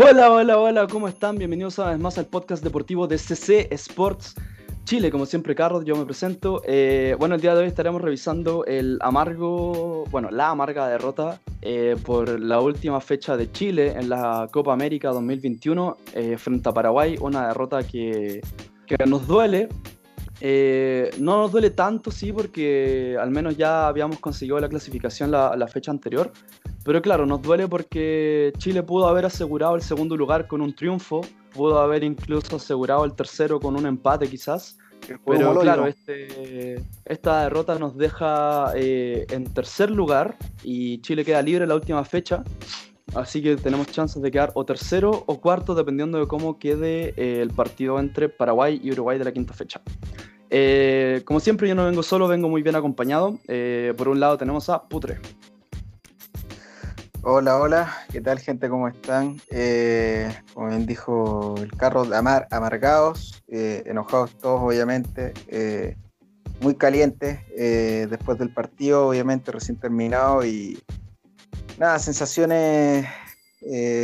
Hola, hola, hola, ¿cómo están? Bienvenidos una vez más al podcast deportivo de CC Sports Chile. Como siempre, Carlos, yo me presento. Eh, bueno, el día de hoy estaremos revisando el amargo, bueno, la amarga derrota eh, por la última fecha de Chile en la Copa América 2021 eh, frente a Paraguay. Una derrota que, que nos duele, no nos duele tanto, sí, porque al menos ya habíamos conseguido la clasificación la, la, fecha anterior. Pero claro, nos duele porque Chile pudo haber asegurado el segundo lugar con un triunfo, pudo haber incluso asegurado el tercero con un empate quizás. Pero claro, este, esta derrota nos deja eh, en tercer lugar y Chile queda libre en la última fecha. Así que tenemos chances de quedar o tercero o cuarto, dependiendo de cómo quede eh, el partido entre Paraguay y Uruguay de la quinta fecha. Eh, como siempre, yo no vengo solo, vengo muy bien acompañado. Eh, por un lado tenemos a Putre. Hola, hola, ¿qué tal gente? ¿Cómo están? Eh, como bien dijo el carro, amar, amargados, eh, enojados todos obviamente, eh, muy calientes después del partido, obviamente recién terminado y nada, sensaciones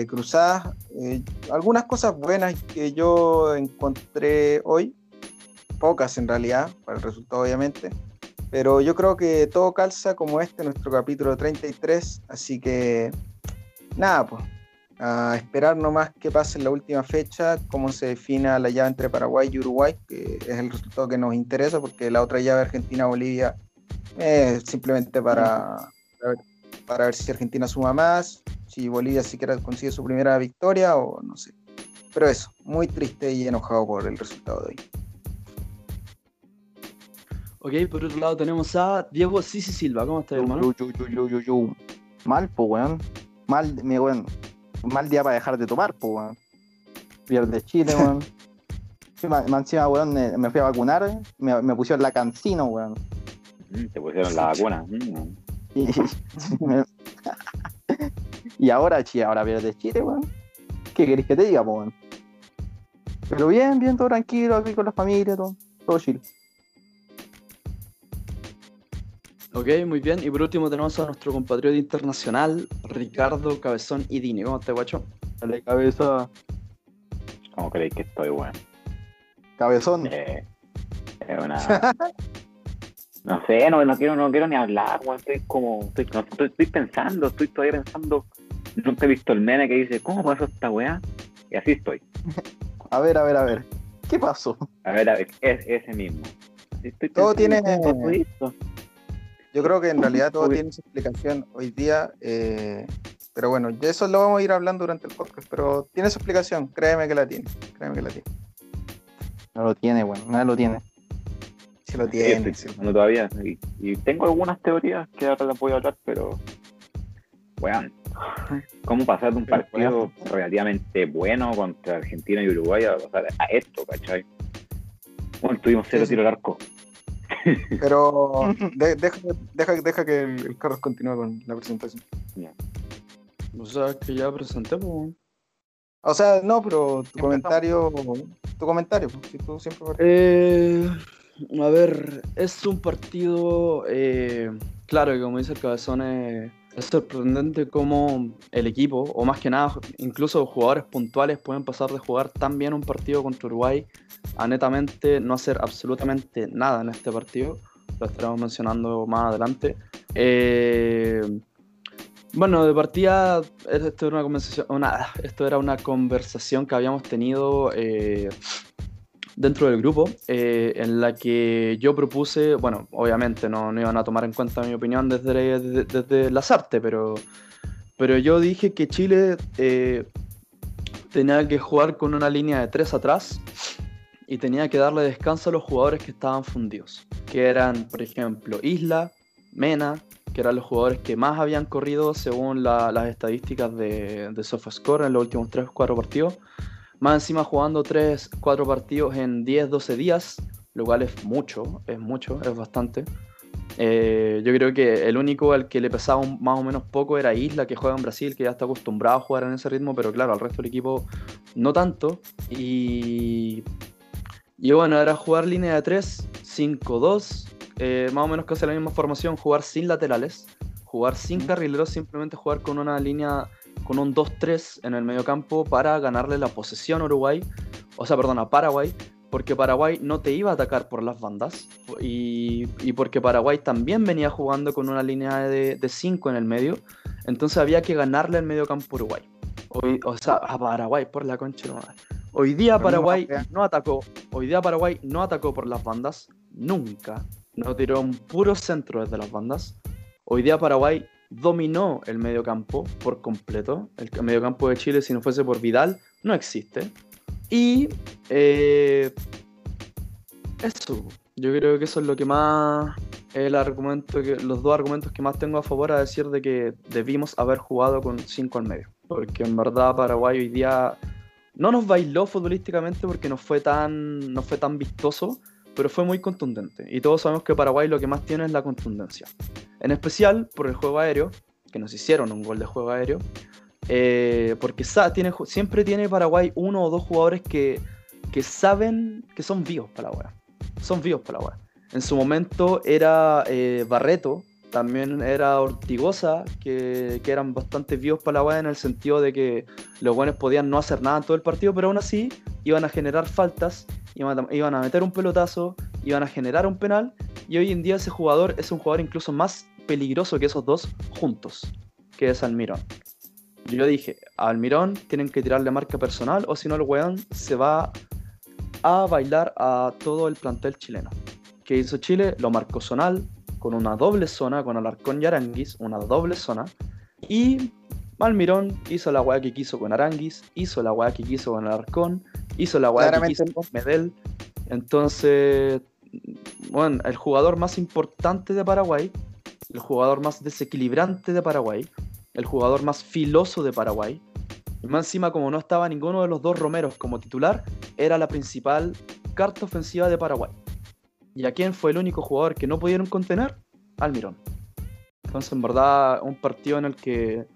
cruzadas, algunas cosas buenas que yo encontré hoy, pocas en realidad, para el resultado obviamente. Pero yo creo que todo calza como este, nuestro capítulo 33. Así que, nada, pues, a esperar nomás qué pasa en la última fecha, cómo se defina la llave entre Paraguay y Uruguay, que es el resultado que nos interesa, porque la otra llave Argentina-Bolivia es simplemente para, para ver si Argentina suma más, si Bolivia siquiera consigue su primera victoria o no sé. Pero eso, muy triste y enojado por el resultado de hoy. Ok, por otro lado tenemos a Diego Sisi Silva. ¿Cómo estás, hermano? Yo, yo, yo, yo, yo, Mal, po, weón. Mal, mi weón. Mal día para dejar de tomar, po, weón. Pierde Chile, weón. Encima, weón, me, me, fui a vacunar, me, me, pusieron la cancino, weón. Te pusieron la vacuna. y, y ahora, chi, ahora pierde Chile, weón. ¿Qué querés que te diga, po, weón? Pero bien, bien, todo tranquilo, aquí con la familia, todo, todo chill. Ok, muy bien. Y por último tenemos a nuestro compatriota internacional, Ricardo Cabezón y Dini. ¿Cómo estás, guacho? Dale, cabeza. ¿Cómo creéis que estoy, weón? Cabezón. Eh, es una... no sé, no, no, quiero, no quiero ni hablar, weón. Estoy como... Estoy, no, estoy, estoy, pensando, estoy todavía pensando... Nunca he visto el meme que dice, ¿cómo pasó esta weá? Y así estoy. a ver, a ver, a ver. ¿Qué pasó? A ver, a ver, es ese mismo. Estoy Todo tiene... Yo creo que en realidad todo tiene su explicación hoy día, eh, pero bueno, de eso lo vamos a ir hablando durante el podcast, pero tiene su explicación, créeme que la tiene, créeme que la tiene. No lo tiene, bueno, nada lo tiene. Sí lo tiene. Sí, sí. No todavía, y, y, tengo algunas teorías que ahora las voy a hablar, pero, weón, ¿cómo pasar de un partido relativamente bueno contra Argentina y Uruguay a pasar a esto, cachai? Bueno, tuvimos cero sí, tiro al arco. Pero de, deja, deja, deja, que el, el, Carlos continúe con la presentación. Yeah. O sea, que ya presenté, pues. O sea, no, pero tu comentario, tu comentario, pues, si tú siempre... Eh, a ver, es un partido, eh, claro, como dice el cabezón, es, es sorprendente cómo el equipo, o más que nada, incluso jugadores puntuales pueden pasar de jugar tan bien un partido contra Uruguay a netamente no hacer absolutamente nada en este partido. Lo estaremos mencionando más adelante. Eh, bueno, de partida, esto era una conversación, esto era una conversación que habíamos tenido eh, dentro del grupo, eh, en la que yo propuse, bueno, obviamente no, no, iban a tomar en cuenta mi opinión desde, desde, desde las artes, pero, pero yo dije que Chile eh, tenía que jugar con una línea de tres atrás y tenía que darle descanso a los jugadores que estaban fundidos, que eran, por ejemplo, Isla, Mena, que eran los jugadores que más habían corrido según la, las estadísticas de, de SofaScore en los últimos 3-4 partidos. Más encima jugando 3, 4 partidos en 10, 12 días, lo cual es mucho, es mucho, es bastante. Eh, yo creo que el único al que le pesaba un, más o menos poco era Isla, que juega en Brasil, que ya está acostumbrado a jugar en ese ritmo, pero claro, al resto del equipo no tanto. Y, y bueno, era jugar línea de 3, 5-2, eh, más o menos casi la misma formación, jugar sin laterales, jugar sin carrileros, simplemente jugar con una línea con un 2-3 en el mediocampo para ganarle la posesión a Uruguay, o sea, perdón, a Paraguay, porque Paraguay no te iba a atacar por las bandas y, y porque Paraguay también venía jugando con una línea de 5 en el medio, entonces había que ganarle el mediocampo a Uruguay. Hoy, o sea, a Paraguay por la concha de madre. Hoy día Paraguay no atacó, hoy día Paraguay no atacó por las bandas, nunca. No tiró un puro centro desde las bandas. Hoy día Paraguay dominó el mediocampo por completo. El mediocampo de Chile, si no fuese por Vidal, no existe. Y eh, eso, yo creo que eso es lo que más el argumento los dos argumentos que más tengo a favor a decir de que debimos haber jugado con 5 al medio. Porque en verdad Paraguay hoy día no nos bailó futbolísticamente porque no fue tan, no fue tan vistoso, pero fue muy contundente. Y todos sabemos que Paraguay lo que más tiene es la contundencia. En especial por el juego aéreo, que nos hicieron un gol de juego aéreo. Eh, porque siempre tiene Paraguay uno o dos jugadores que, que saben que son vivos para la Son vivos para la En su momento era eh, Barreto, también era Ortigosa, que, que, eran bastante vivos para la en el sentido de que los buenos podían no hacer nada en todo el partido, pero aún así iban a generar faltas iban a, meter un pelotazo, iban a generar un penal, y hoy en día ese jugador es un jugador incluso más peligroso que esos dos juntos, que es Almirón. Yo dije, Almirón tienen que tirarle marca personal, o si no el weón se va a bailar a todo el plantel chileno. ¿Qué hizo Chile? Lo marcó zonal, con una doble zona, con Alarcón y Aranguis, una doble zona, y Almirón hizo la weá que quiso con Aranguis, hizo la weá que quiso con Alarcón, hizo la que con Medel. Entonces, bueno, el jugador más importante de Paraguay, el jugador más desequilibrante de Paraguay, el jugador más filoso de Paraguay, y más encima como no estaba ninguno de los dos Romeros como titular, era la principal carta ofensiva de Paraguay. ¿Y a quién fue el único jugador que no pudieron contener? Almirón. Entonces, en verdad, un partido en el que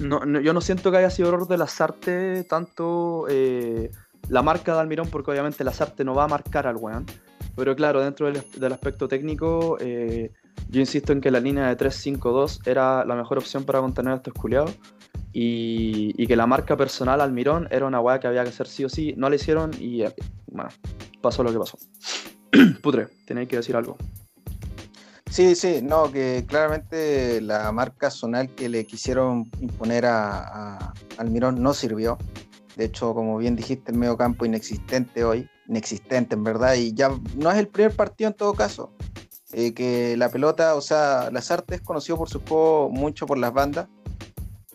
yo no siento que haya sido error de Lazarte tanto eh, la marca de Almirón, porque obviamente Lazarte no va a marcar al weón. Pero claro, dentro del, aspecto técnico, eh, yo insisto en que la línea de 3-5-2 era la mejor opción para contener a estos culiados. Y, que la marca personal Almirón era una weá que había que hacer sí o sí. No la hicieron y eh, bueno, pasó lo que pasó. Putre, tenéis que decir algo. Sí, sí, no, que claramente la marca zonal que le quisieron imponer a, Almirón no sirvió. De hecho, como bien dijiste, el medio campo inexistente hoy, inexistente en verdad, y ya no es el primer partido en todo caso. Eh, que la pelota, o sea, las artes conocido por su juego mucho por las bandas,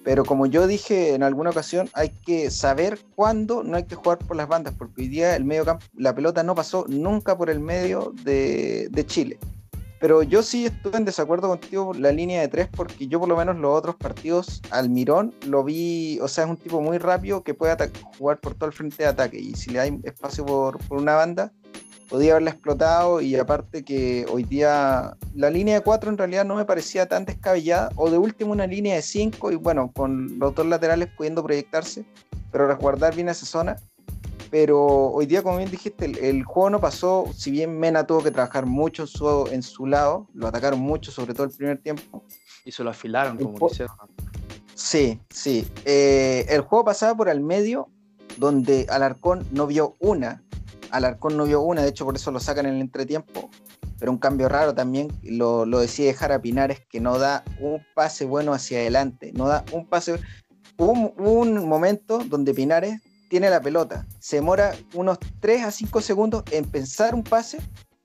pero como yo dije en alguna ocasión, hay que saber cuándo no hay que jugar por las bandas, porque hoy día el medio campo, la pelota no pasó nunca por el medio de Chile. Pero yo sí estuve en desacuerdo contigo por la línea de tres, porque yo por lo menos los otros partidos, Almirón lo vi, o sea, es un tipo muy rápido que puede jugar por todo el frente de ataque. Y si le hay espacio por, una banda, podía haberla explotado. Y aparte que hoy día la línea de cuatro en realidad no me parecía tan descabellada. O de último una línea de cinco y bueno, con los dos laterales pudiendo proyectarse, pero resguardar bien esa zona pero hoy día, como bien dijiste, el, juego no pasó, si bien Mena tuvo que trabajar mucho en su, lado, lo atacaron mucho, sobre todo el primer tiempo. Y se lo afilaron, como hicieron. Sí, sí. Eh, el juego pasaba por el medio, donde Alarcón no vio una. Alarcón no vio una, de hecho por eso lo sacan en el entretiempo. Pero un cambio raro también, lo, lo decía dejar a Pinares, que no da un pase bueno hacia adelante. No da un pase. Hubo un momento donde Pinares tiene la pelota, se demora unos 3 a 5 segundos en pensar un pase,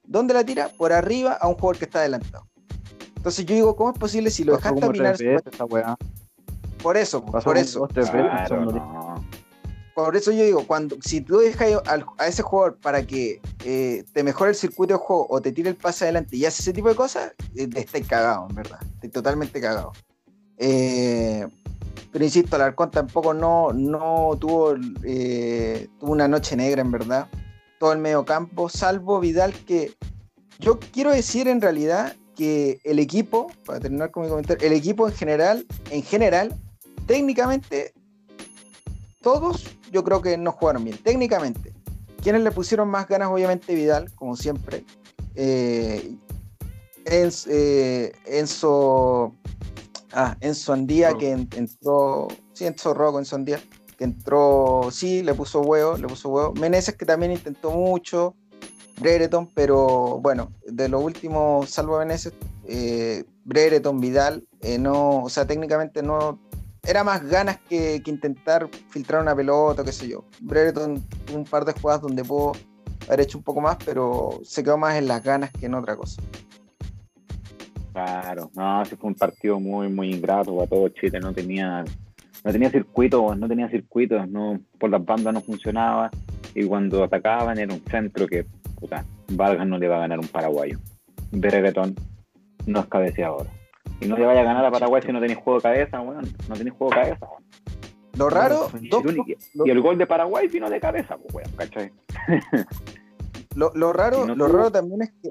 ¿dónde la tira? Por arriba a un jugador que está adelantado. Entonces yo digo, ¿cómo es posible si lo dejaste a Por eso, por eso. Por eso yo digo, cuando si tú dejas a, ese jugador para que eh, te mejore el circuito de juego o te tire el pase adelante y hace ese tipo de cosas, eh, estáis cagado, en verdad. Estáis totalmente cagado. Eh, pero insisto, Alarcón tampoco no, no tuvo, eh, tuvo una noche negra, en verdad. Todo el medio campo, salvo Vidal, que yo quiero decir en realidad que el equipo, para terminar con mi comentario, el equipo en general, en general, técnicamente, todos yo creo que no jugaron bien, técnicamente. Quienes le pusieron más ganas, obviamente, Vidal, como siempre. Eh, eh Enzo, Ah, Enzo Andía, que entró, sí, entró Rocco en son Díaz, que entró, sí, le puso huevo, le puso huevo. Meneses que también intentó mucho, Brereton, pero bueno, de los últimos, salvo Meneses, eh, Brereton, Vidal, eh, no, o sea, técnicamente no, era más ganas que, que, intentar filtrar una pelota, qué sé yo. Brereton tuvo un par de jugadas donde pudo haber hecho un poco más, pero se quedó más en las ganas que en otra cosa. Claro, no, ese fue un partido muy, muy ingrato para todo Chile, no tenía, no tenía circuitos, no tenía circuitos, no, por las bandas no funcionaba, y cuando atacaban era un centro que, puta, Vargas no le va a ganar un paraguayo. Brereton no es cabeceador. Y no le vaya a ganar a Paraguay si no tenéis juego de cabeza, weón. No tenéis juego de cabeza, weón. Lo raro. Y, dos- y el gol de Paraguay vino de cabeza, pues, weón, ¿cachai? Lo, lo raro, no lo tuvo- raro también es que.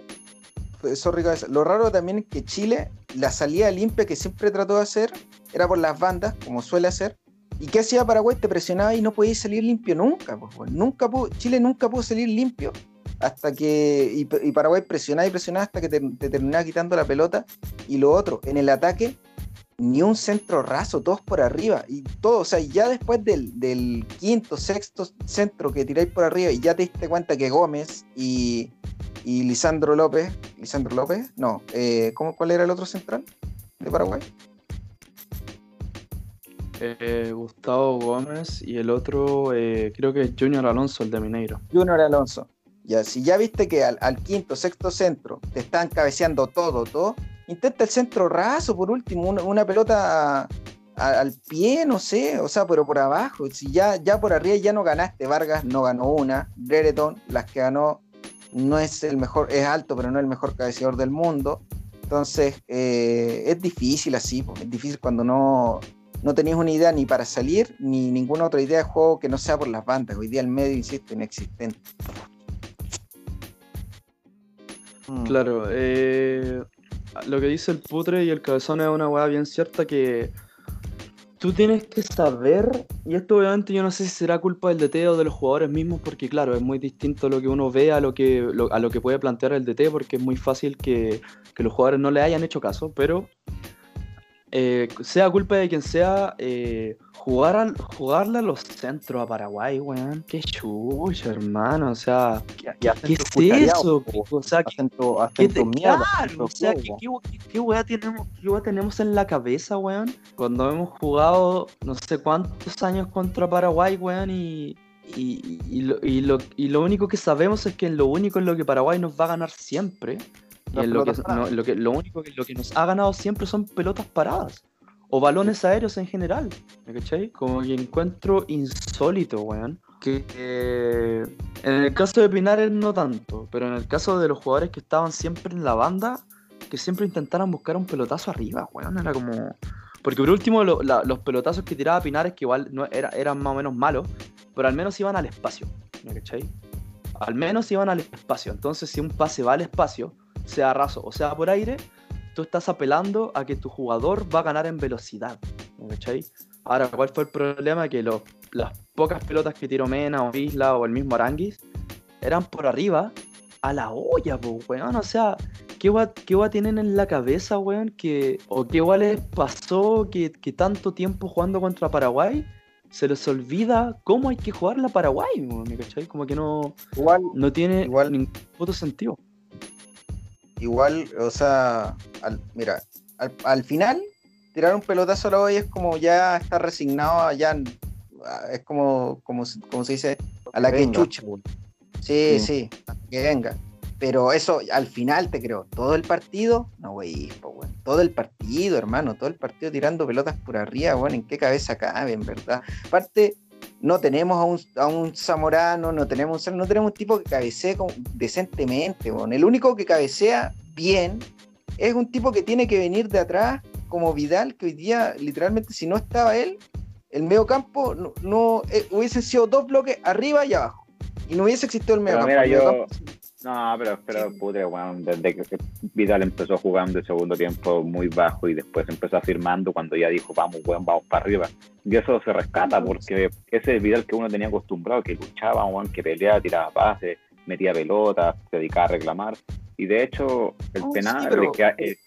Sorry, cabeza, lo raro también es que Chile, la salida limpia que siempre trató de hacer era por las bandas, como suele hacer. ¿Y qué hacía Paraguay? Te presionaba y no podías salir limpio nunca. Pues, nunca pudo- Chile nunca pudo salir limpio hasta que. Y, y Paraguay presionaba y presionaba hasta que te, te terminaba quitando la pelota. Y lo otro, en el ataque, ni un centro raso, todos por arriba. Y todo, o sea, ya después del, del quinto, sexto centro que tiráis por arriba y ya te diste cuenta que Gómez y, y Lisandro López, Lisandro López, no, eh, ¿cómo, ¿cuál era el otro central de Paraguay? Eh, Gustavo Gómez y el otro, eh, creo que es Junior Alonso, el de Mineiro. Junior Alonso. Ya, si ya viste que al, al quinto, sexto centro te están cabeceando todo, todo, intenta el centro raso por último, una, pelota al pie, no sé, o sea, pero por abajo. Si ya, ya por arriba ya no ganaste, Vargas no ganó una, Brereton, las que ganó, no es el mejor, es alto, pero no el mejor cabeceador del mundo. Entonces, eh, es difícil así, es difícil cuando no, no tenéis una idea ni para salir, ni ninguna otra idea de juego que no sea por las bandas. Hoy día el medio, insisto, inexistente. Claro, eh, lo que dice el putre y el cabezón es una weá bien cierta que tú tienes que saber, y esto obviamente yo no sé si será culpa del DT o de los jugadores mismos, porque claro, es muy distinto lo que uno ve a lo que, a lo que puede plantear el DT, porque es muy fácil que, que los jugadores no le hayan hecho caso, pero eh, sea culpa de quien sea, eh, jugar al, jugarle a los centros a Paraguay, weón, qué chucha, hermano, o sea, ¿qué es eso? O sea, ¿qué- ¿Qué acento te- mierda. claro, acento o sea, ¿qué, qué, weá tenemos, qué weá tenemos en la cabeza, weón? Cuando hemos jugado no sé cuántos años contra Paraguay, weón, y, y, y lo, y, lo, y lo único que sabemos es que en lo único en lo que Paraguay nos va a ganar siempre, y en lo, que, no- lo, que, lo único que, lo que nos ha ganado siempre son pelotas paradas. O balones aéreos en general, ¿me cachai? Como que encuentro insólito, weón. Que eh, en el caso de Pinares no tanto, pero en el caso de los jugadores que estaban siempre en la banda, que siempre intentaran buscar un pelotazo arriba, weón. Era como. Porque por último, lo- la- los pelotazos que tiraba Pinares, que igual no era, eran más o menos malos, pero al menos iban al espacio, ¿me cachai? Al menos iban al espacio. Entonces, si un pase va al espacio, sea raso o sea por aire, tú estás apelando a que tu jugador va a ganar en velocidad. ¿me cachai? Ahora, ¿cuál fue el problema? Que los- las pocas pelotas que tiró Mena o Isla o el mismo Aranguis eran por arriba a la olla, weón. O sea, ¿qué va, qué tienen en la cabeza, weón? Que, ¿O qué igual les pasó que, que tanto tiempo jugando contra Paraguay se les olvida cómo hay que jugar la Paraguay, weón, ¿me cachai? Como que no, Igual, no tiene Igual- ningún puto sentido. Igual, o sea, al- mira, al, al final, tirar un pelotazo a la olla es como ya estar resignado, a ya es como, como, se- como se dice, a la que venga, chucha. po. Sí, Sí. que venga. Pero eso, al final te creo, todo el partido, no, güey, todo el partido, hermano, todo el partido tirando pelotas por arriba, bueno, ¿en qué cabeza cabe, en verdad? Aparte, no tenemos a un, a un Zamorano, no tenemos, no tenemos un tipo que cabecee con- decentemente, bueno. El único que cabecea bien es un tipo que tiene que venir de atrás, como Vidal, que hoy día, literalmente, si no estaba él, el medio campo no, no eh, hubiesen sido dos bloques arriba y abajo. Y no hubiese existido el medio Pero campo. mira, El yo- mediocampo- No, pero, pero putre, weón, desde que Vidal empezó jugando el segundo tiempo muy bajo y después empezó afirmando cuando ya dijo, vamos, weón, vamos para arriba. Y eso se rescata porque ese es Vidal que uno tenía acostumbrado, que luchaba, weón, que peleaba, tiraba pases, metía pelotas, se dedicaba a reclamar. Y de hecho, el sí, penal, pero- que- el-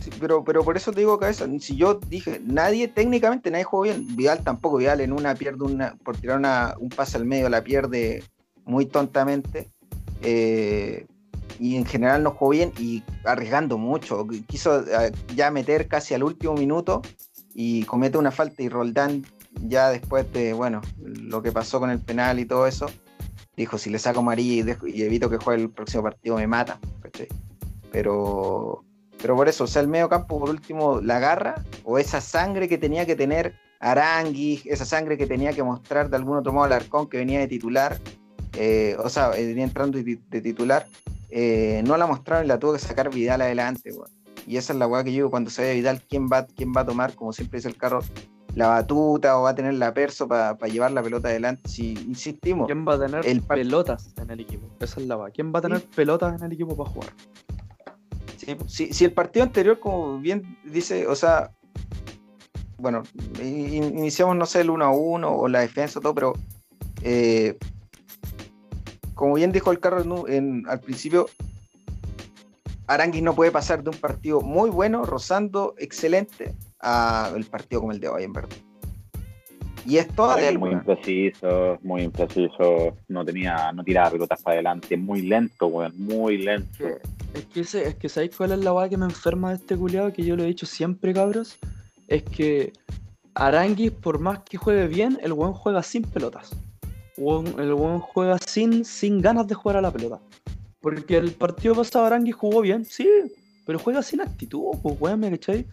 Sí, pero, pero por eso te digo cabeza, si yo dije, nadie, técnicamente nadie jugó bien, Vidal tampoco, Vidal en una pierde una, por tirar una, un pase al medio, la pierde muy tontamente. eh, y en general no jugó bien y arriesgando mucho. Quiso eh, ya meter casi al último minuto y comete una falta y Roldán ya después de, bueno, lo que pasó con el penal y todo eso, dijo, si le saco amarilla y, dejo- y evito que juegue el próximo partido me mata. Pero, pero por eso, o sea, el medio campo por último la garra o esa sangre que tenía que tener Arangui, esa sangre que tenía que mostrar de algún otro modo Alarcón que venía de titular, eh, o sea, eh, venía entrando de, de titular, eh, no la mostraron y la tuvo que sacar Vidal adelante, weón. Y esa es la weá que yo digo cuando se ve Vidal, ¿quién va, quién va a tomar, como siempre dice el carro, la batuta o va a tener la perso para llevar la pelota adelante? Si insistimos, ¿Quién va a tener El pelotas en el equipo? Esa es la va. ¿Quién va a tener pelotas en el equipo para jugar? Sí, si, si el partido anterior, como bien dice, o sea, bueno, in- iniciamos, no sé, el 1 a 1 o la defensa, todo, pero eh, como bien dijo el carro en- en- al principio, Aranguis no puede pasar de un partido muy bueno, rozando excelente, a el partido como el de hoy, en verdad. Y es todo de él, muy impreciso, muy impreciso, no tenía, no tiraba pelotas para adelante, muy lento, weón, muy lento. que- Es que, ese- es que ¿sabéis cuál es la weá que me enferma de este culiado? Que yo lo he dicho siempre, cabros. Es que Aranguis, por más que juegue bien, el weón juega sin pelotas. El weón juega sin, sin ganas de jugar a la pelota. Porque el partido pasado Aranguis jugó bien, sí, pero juega sin actitud, pues weón, ¿me cachai?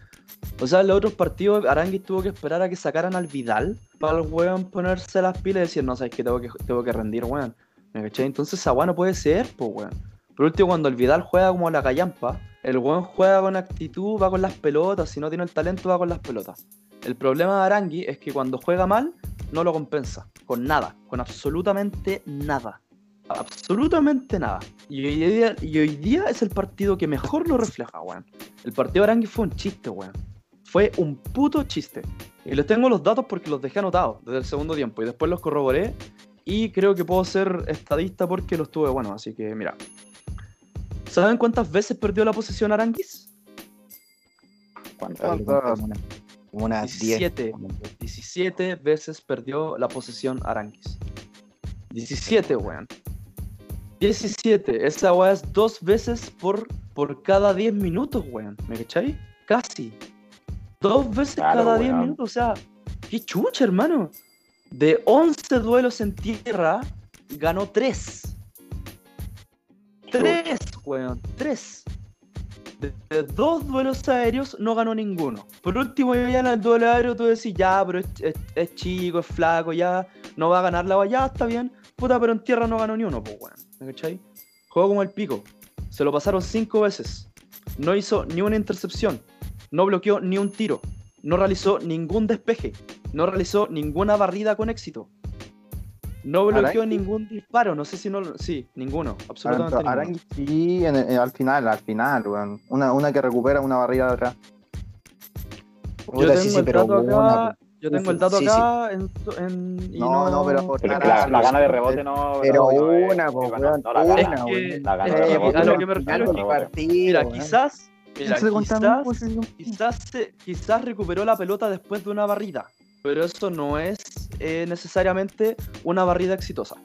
O sea, en los otros partidos Aranguis tuvo que esperar a que sacaran al Vidal para el weón ponerse las pilas y decir, no, sabes que tengo que, tengo que rendir, weón. ¿Me cachai? Entonces esa no puede ser, pues weón. Por último, cuando el Vidal juega como la callampa, el weón juega con actitud, va con las pelotas, si no tiene el talento, va con las pelotas. El problema de Arangui es que cuando juega mal, no lo compensa, con nada, con absolutamente nada. Absolutamente nada. Y hoy día, es el partido que mejor lo refleja, weón. El partido de Arangui fue un chiste, weón. Fue un puto chiste. Y les tengo los datos porque los dejé anotados desde el segundo tiempo y después los corroboré y creo que puedo ser estadista porque los tuve bueno, así que mira. ¿Saben cuántas veces perdió la posesión Aranguis? ¿Cuántas? Unas 10. 17. 17 veces perdió la posesión Aranguis. 17, weón. 17. Esa weá es dos veces por, por cada 10 minutos, weón. ¿Me cachai? Casi. Dos veces Claro, cada 10 weón. minutos. O sea, qué chucha, hermano. De 11 duelos en tierra, ganó 3. 3, weón. 3. De, dos duelos aéreos no ganó ninguno. Por último, ya en el duelo aéreo tú decís, ya, pero es, chico, es flaco, ya no va a ganar la ya está bien. Puta, pero en tierra no ganó ni uno, pues weón. ¿Me cachai? Jugó como el pico. Se lo pasaron cinco veces. No hizo ni una intercepción. No bloqueó ni un tiro. No realizó ningún despeje. No realizó ninguna barrida con éxito. No bloqueó Arangui. ningún disparo. No sé si no. lo- Sí, ninguno. Absolutamente ninguno. Arangui sí, en- en- al final, al final, weón. Una, una que recupera una barriga de atrás. Yo tengo sí, sí, el pero acá. una- yo tengo el dato sí. acá en, en- y No, no, pero por- Pero la, gana de rebote no. Pero no, no, una, no, no, no, a lo no, que me la refiero es que- partido, Mira, quizás. Mira, quizás, quizás, se- quizás recuperó la pelota después de una barrida. Pero eso no es eh, necesariamente una barrida exitosa.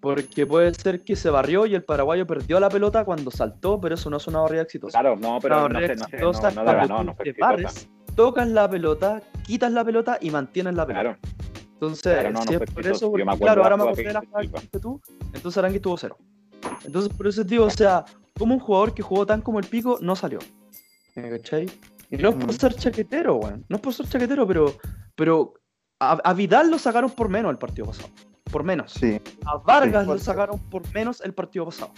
Porque puede ser que se barrió y el paraguayo perdió la pelota cuando saltó, pero eso no es una barrida exitosa. Claro, no, pero no sé, no sé, no, no no fue exitosa. barres, tocas la pelota, quitas la pelota y mantienes la pelota. Claro, Entonces, Claro, no, si es por exitoso. eso, porque, claro, ahora me acordé de la jugada que tú, entonces Arangui tuvo cero. Entonces, por eso digo, o sea, como un jugador que jugó tan como el pico no salió. ¿Me cachai? Y no es por Mm. ser chaquetero, weón. No es por ser chaquetero, pero, pero a, a Vidal lo sacaron por menos el partido pasado. Por menos. Sí. A Vargas Sí. lo sacaron por menos el partido pasado.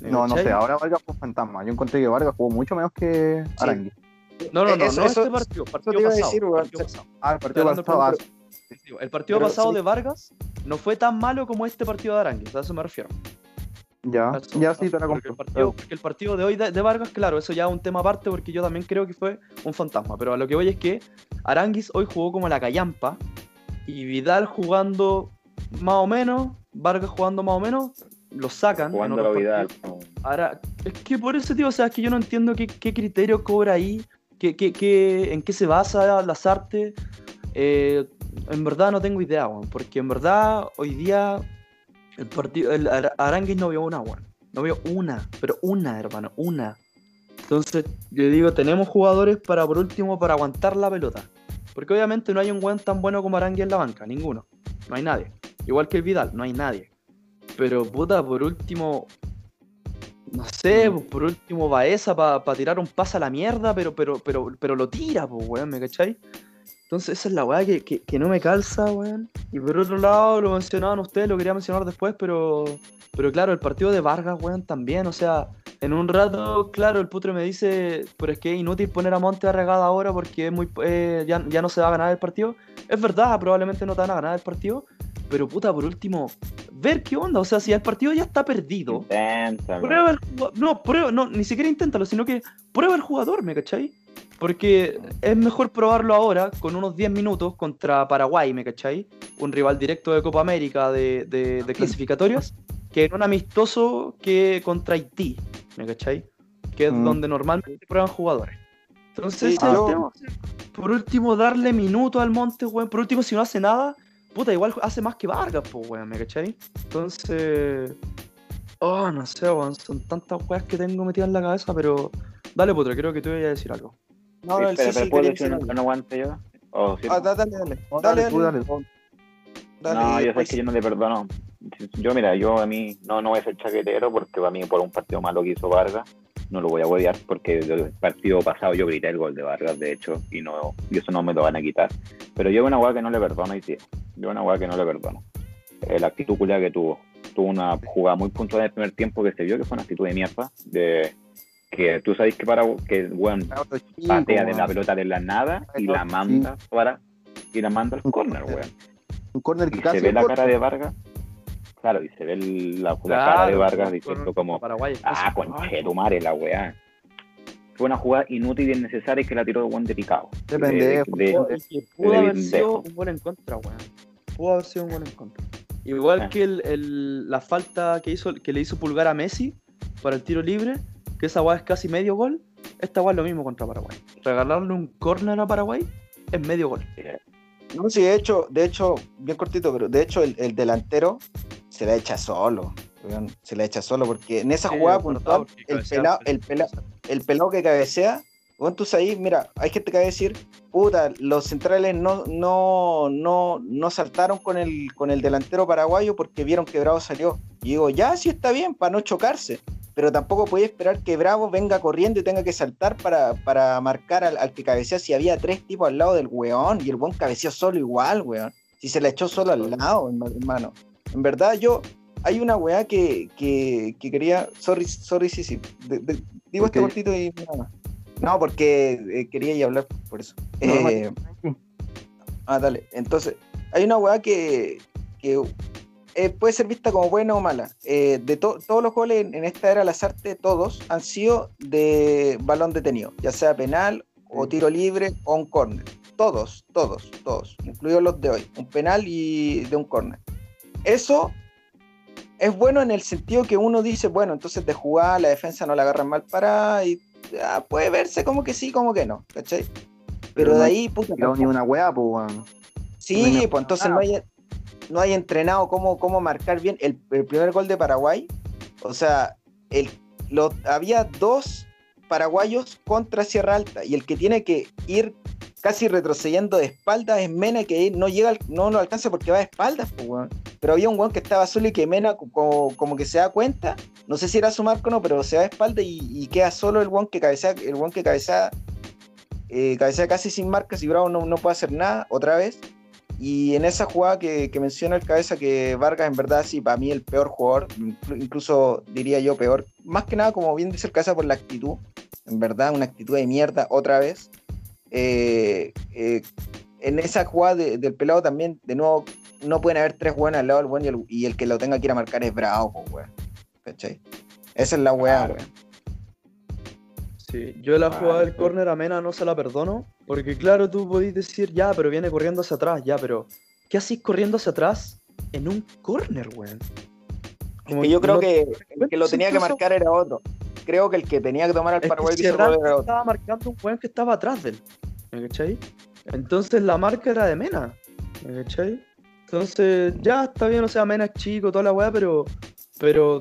¿Me No, no sé, ahora Vargas fue un fantasma. Yo encontré que Vargas jugó mucho menos que Arangui. No, no, no, Eso- no eso- este partido, partido te iba a pasado. decir, weón. partido pasado. Ah, el partido pasado. partido- El partido Pero pasado sí. de Vargas no fue tan malo como este partido de Aranguis, a eso me refiero. Ya, A eso- ya sí, te la porque compro. el, partido, porque el partido de hoy de, de Vargas, claro, eso ya es un tema aparte porque yo también creo que fue un fantasma. Pero a lo que voy es que Aranguis hoy jugó como la callampa y Vidal jugando más o menos, Vargas jugando más o menos, lo sacan. en Jugando otros la Vidal. no. Ahora, es que por ese tío, o sea, es que yo no entiendo qué, qué criterio cobra ahí, qué, qué, qué- en qué se basa las artes. Eh, en verdad no tengo idea, porque en verdad hoy día el partido, el Ar- Aranguis no vio una, weón. No vio una, pero una, hermano, una. Entonces, yo digo, tenemos jugadores para, por último, para aguantar la pelota. Porque obviamente no hay un weón tan bueno como Arangui en la banca, ninguno. No hay nadie. Igual que el Vidal, no hay nadie. Pero puta, por último, no sé, por último Baeza para tirar un pase a la mierda, pero, pero, pero, pero lo tira, pues, weón, ¿me cachai? Entonces esa es la weá que, que, que no me calza, weón. Y por otro lado, lo mencionaban ustedes, lo quería mencionar después, pero, pero claro, el partido de Vargas, weón, también, o sea, en un rato, claro, el putre me dice, pero es que es inútil poner a Monte a regada ahora porque es muy, eh, ya, ya no se va a ganar el partido. Es verdad, probablemente no te van a ganar el partido, pero puta, por último, ver qué onda, o sea, si el partido ya está perdido, Inténtalo. Prueba el jugador. No, prueba, no, ni siquiera inténtalo, sino que prueba el jugador, ¿me cachai? Porque es mejor probarlo ahora con unos 10 minutos contra Paraguay, ¿me cachai? Un rival directo de Copa América de, de, de clasificatorios, que en un amistoso que contra Haití, ¿me cachai? Que es Mm. donde normalmente prueban jugadores. Entonces, Sí, yo- por último, darle minutos al Monte, weón. Por último, si no hace nada, puta, igual hace más que Vargas, pues, weón, ¿me cachai? Entonces. Oh, no sé, weón. Son tantas weas que tengo metidas en la cabeza, pero. Dale, putra, creo que tú ibas a decir algo. No, no, el pero sí ¿puedo decir un algo. que no aguante yo? ¿O sí? Ah, da- dale, dale. Dale, dale, tú, dale. no, yo sé después- que yo no le perdono. Yo, mira, yo a mí no, no voy a ser chaquetero porque para mí, por un partido malo que hizo Vargas, no lo voy a odiar porque del partido pasado yo grité el gol de Vargas, de hecho, y no y eso no me lo van a quitar. Pero yo una weá que no le perdono, y sí, yo una weá que no le perdono. La actitud culia que tuvo. Tuvo una jugada muy puntual en el primer tiempo que se vio que fue una actitud de mierda. De, que tú sabes que para que el weón Cabro chico, patea de la pelota de la nada y la manda para y la manda al corner, weón. Un corner que Y casi se ve la cara de Vargas. Claro, y se ve el- la, la Claro, cara de Vargas diciendo como, Paraguay. ah, conchetumare la weá. Fue una jugada inútil y innecesaria y que la tiró de buen de picado. De pendejo. De- de- que pudo de haber sido un gol en contra, weón. Pudo haber sido un gol en contra. Igual Ah. que el, el- la falta que hizo que le hizo pulgar a Messi para el tiro libre, que esa weá es casi medio gol, esta weá es lo mismo contra Paraguay. Regalarle un córner a Paraguay es medio gol. No, sí, de hecho, de hecho, bien cortito, pero de hecho el, el delantero se la echa solo. weón, Se la echa solo porque en esa Sí, jugada puntual, el pelado, el- el, pela- el pelado que cabecea, bueno, tú ahí, mira, hay gente que va a decir, puta, los centrales no, no, no, no saltaron con el, con el delantero paraguayo porque vieron que Bravo salió. Y digo, ya sí está bien, para no chocarse. Pero tampoco podía esperar que Bravo venga corriendo y tenga que saltar para, para marcar al, al que cabecea si había tres tipos al lado del weón y el weón cabeceó solo igual, weón. Si se la echó solo al lado, herma- hermano. En verdad, yo, hay una weá que, que, que quería, sorry, sorry, sí, sí, de- de- digo ¿Por este cortito y nada más. No, porque eh, quería ir a hablar por eso. No, Eh, ah, dale. Entonces, hay una weá que, que eh, puede ser vista como buena o mala. Eh, de to- todos los goles en, en esta era las artes, todos han sido de balón detenido, ya sea penal o tiro libre o un córner. Todos, todos, todos, incluidos los de hoy. Un penal y de un córner. Eso es bueno en el sentido que uno dice, bueno, entonces de jugar la defensa no la agarran mal para y ah, puede verse como que sí, como que no, ¿cachai? Pero, Pero no de ahí, puta, Tirado ni una weá, pues, weón. Sí, No pues entonces no hay, no hay entrenado cómo, cómo marcar bien el, primer gol de Paraguay. O sea, el, había dos paraguayos contra Sierra Alta y el que tiene que ir casi retrocediendo de espaldas es Mena que no llega, no lo alcanza porque va de espaldas. Pero había un weón que estaba solo y que Mena co- como, como que se da cuenta, no sé si era su marco o no, pero se va de espalda y, queda solo el weón que cabecea, el weón que eh, cabecea casi sin marcas y Bravo no, no puede hacer nada otra vez. Y en esa jugada que, que menciona el cabeza, que Vargas en verdad sí, para mí el peor jugador, inclu- incluso diría yo peor, más que nada como bien dice el cabeza por la actitud, en verdad una actitud de mierda otra vez. Eh, eh, en esa jugada de- del pelado también, de nuevo, no pueden haber tres buenas al lado del buen y el, y el que lo tenga que ir a marcar es bravo, weón. ¿Cachai? Esa es la weá, Claro. weón. Sí, yo la Ah, jugada del sí. córner a Mena no se la perdono, porque claro, tú podís decir, ya, pero viene corriendo hacia atrás, ya, pero ¿qué hacís corriendo hacia atrás en un córner, weón? Como Que yo creo no- que el que lo tenía que marcar era otro. Creo que el que tenía que tomar al que Paraguay Randy era otro. estaba marcando un weón que estaba atrás de él. ¿Me cachai? Entonces la marca era de Mena. ¿Me cachai? Entonces, ya está bien, o sea, Mena es chico, toda la weá, pero. Pero.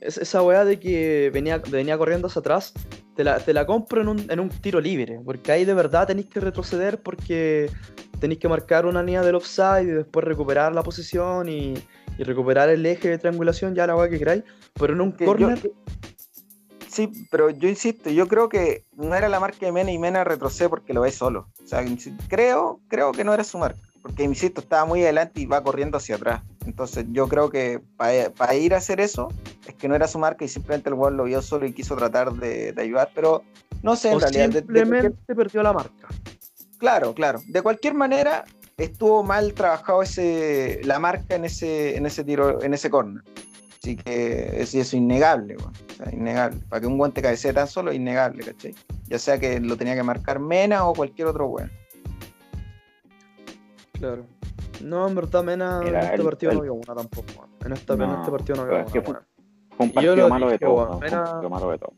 es- esa weá de que venía, venía corriendo hacia atrás, te la, te la compro en un, en un tiro libre. Porque ahí de verdad tenéis que retroceder porque tenéis que marcar una línea del offside y después recuperar la posición y, y recuperar el eje de triangulación, ya la weá que queráis. Pero en un Que yo- corner. Sí, pero yo insisto, yo creo que no era la marca de Mena y Mena retrocede porque lo ve solo. O sea, creo, creo que no era su marca. Porque, insisto, estaba muy adelante y va corriendo hacia atrás. Entonces yo creo que para ir a hacer eso es que no era su marca y simplemente el jugador lo vio solo y quiso tratar de, de ayudar. Pero no sé, en o realidad. de- de simplemente perdió la marca. claro, claro. De cualquier manera, estuvo mal trabajado ese, la marca en ese, en ese tiro, en ese corner. Así que es, eso es innegable, weón. O sea, innegable. Para que un guante cabecee tan solo, innegable, ¿cachai? Ya sea que lo tenía que marcar Mena o cualquier otro weón. Claro. No, en verdad, Mena en este el- partido el- no vio una tampoco. En, esta, en No, este partido no que una. fue-. Fue un partido malo de dije, todo. weón, ¿no? Fue un era- partido malo de todo.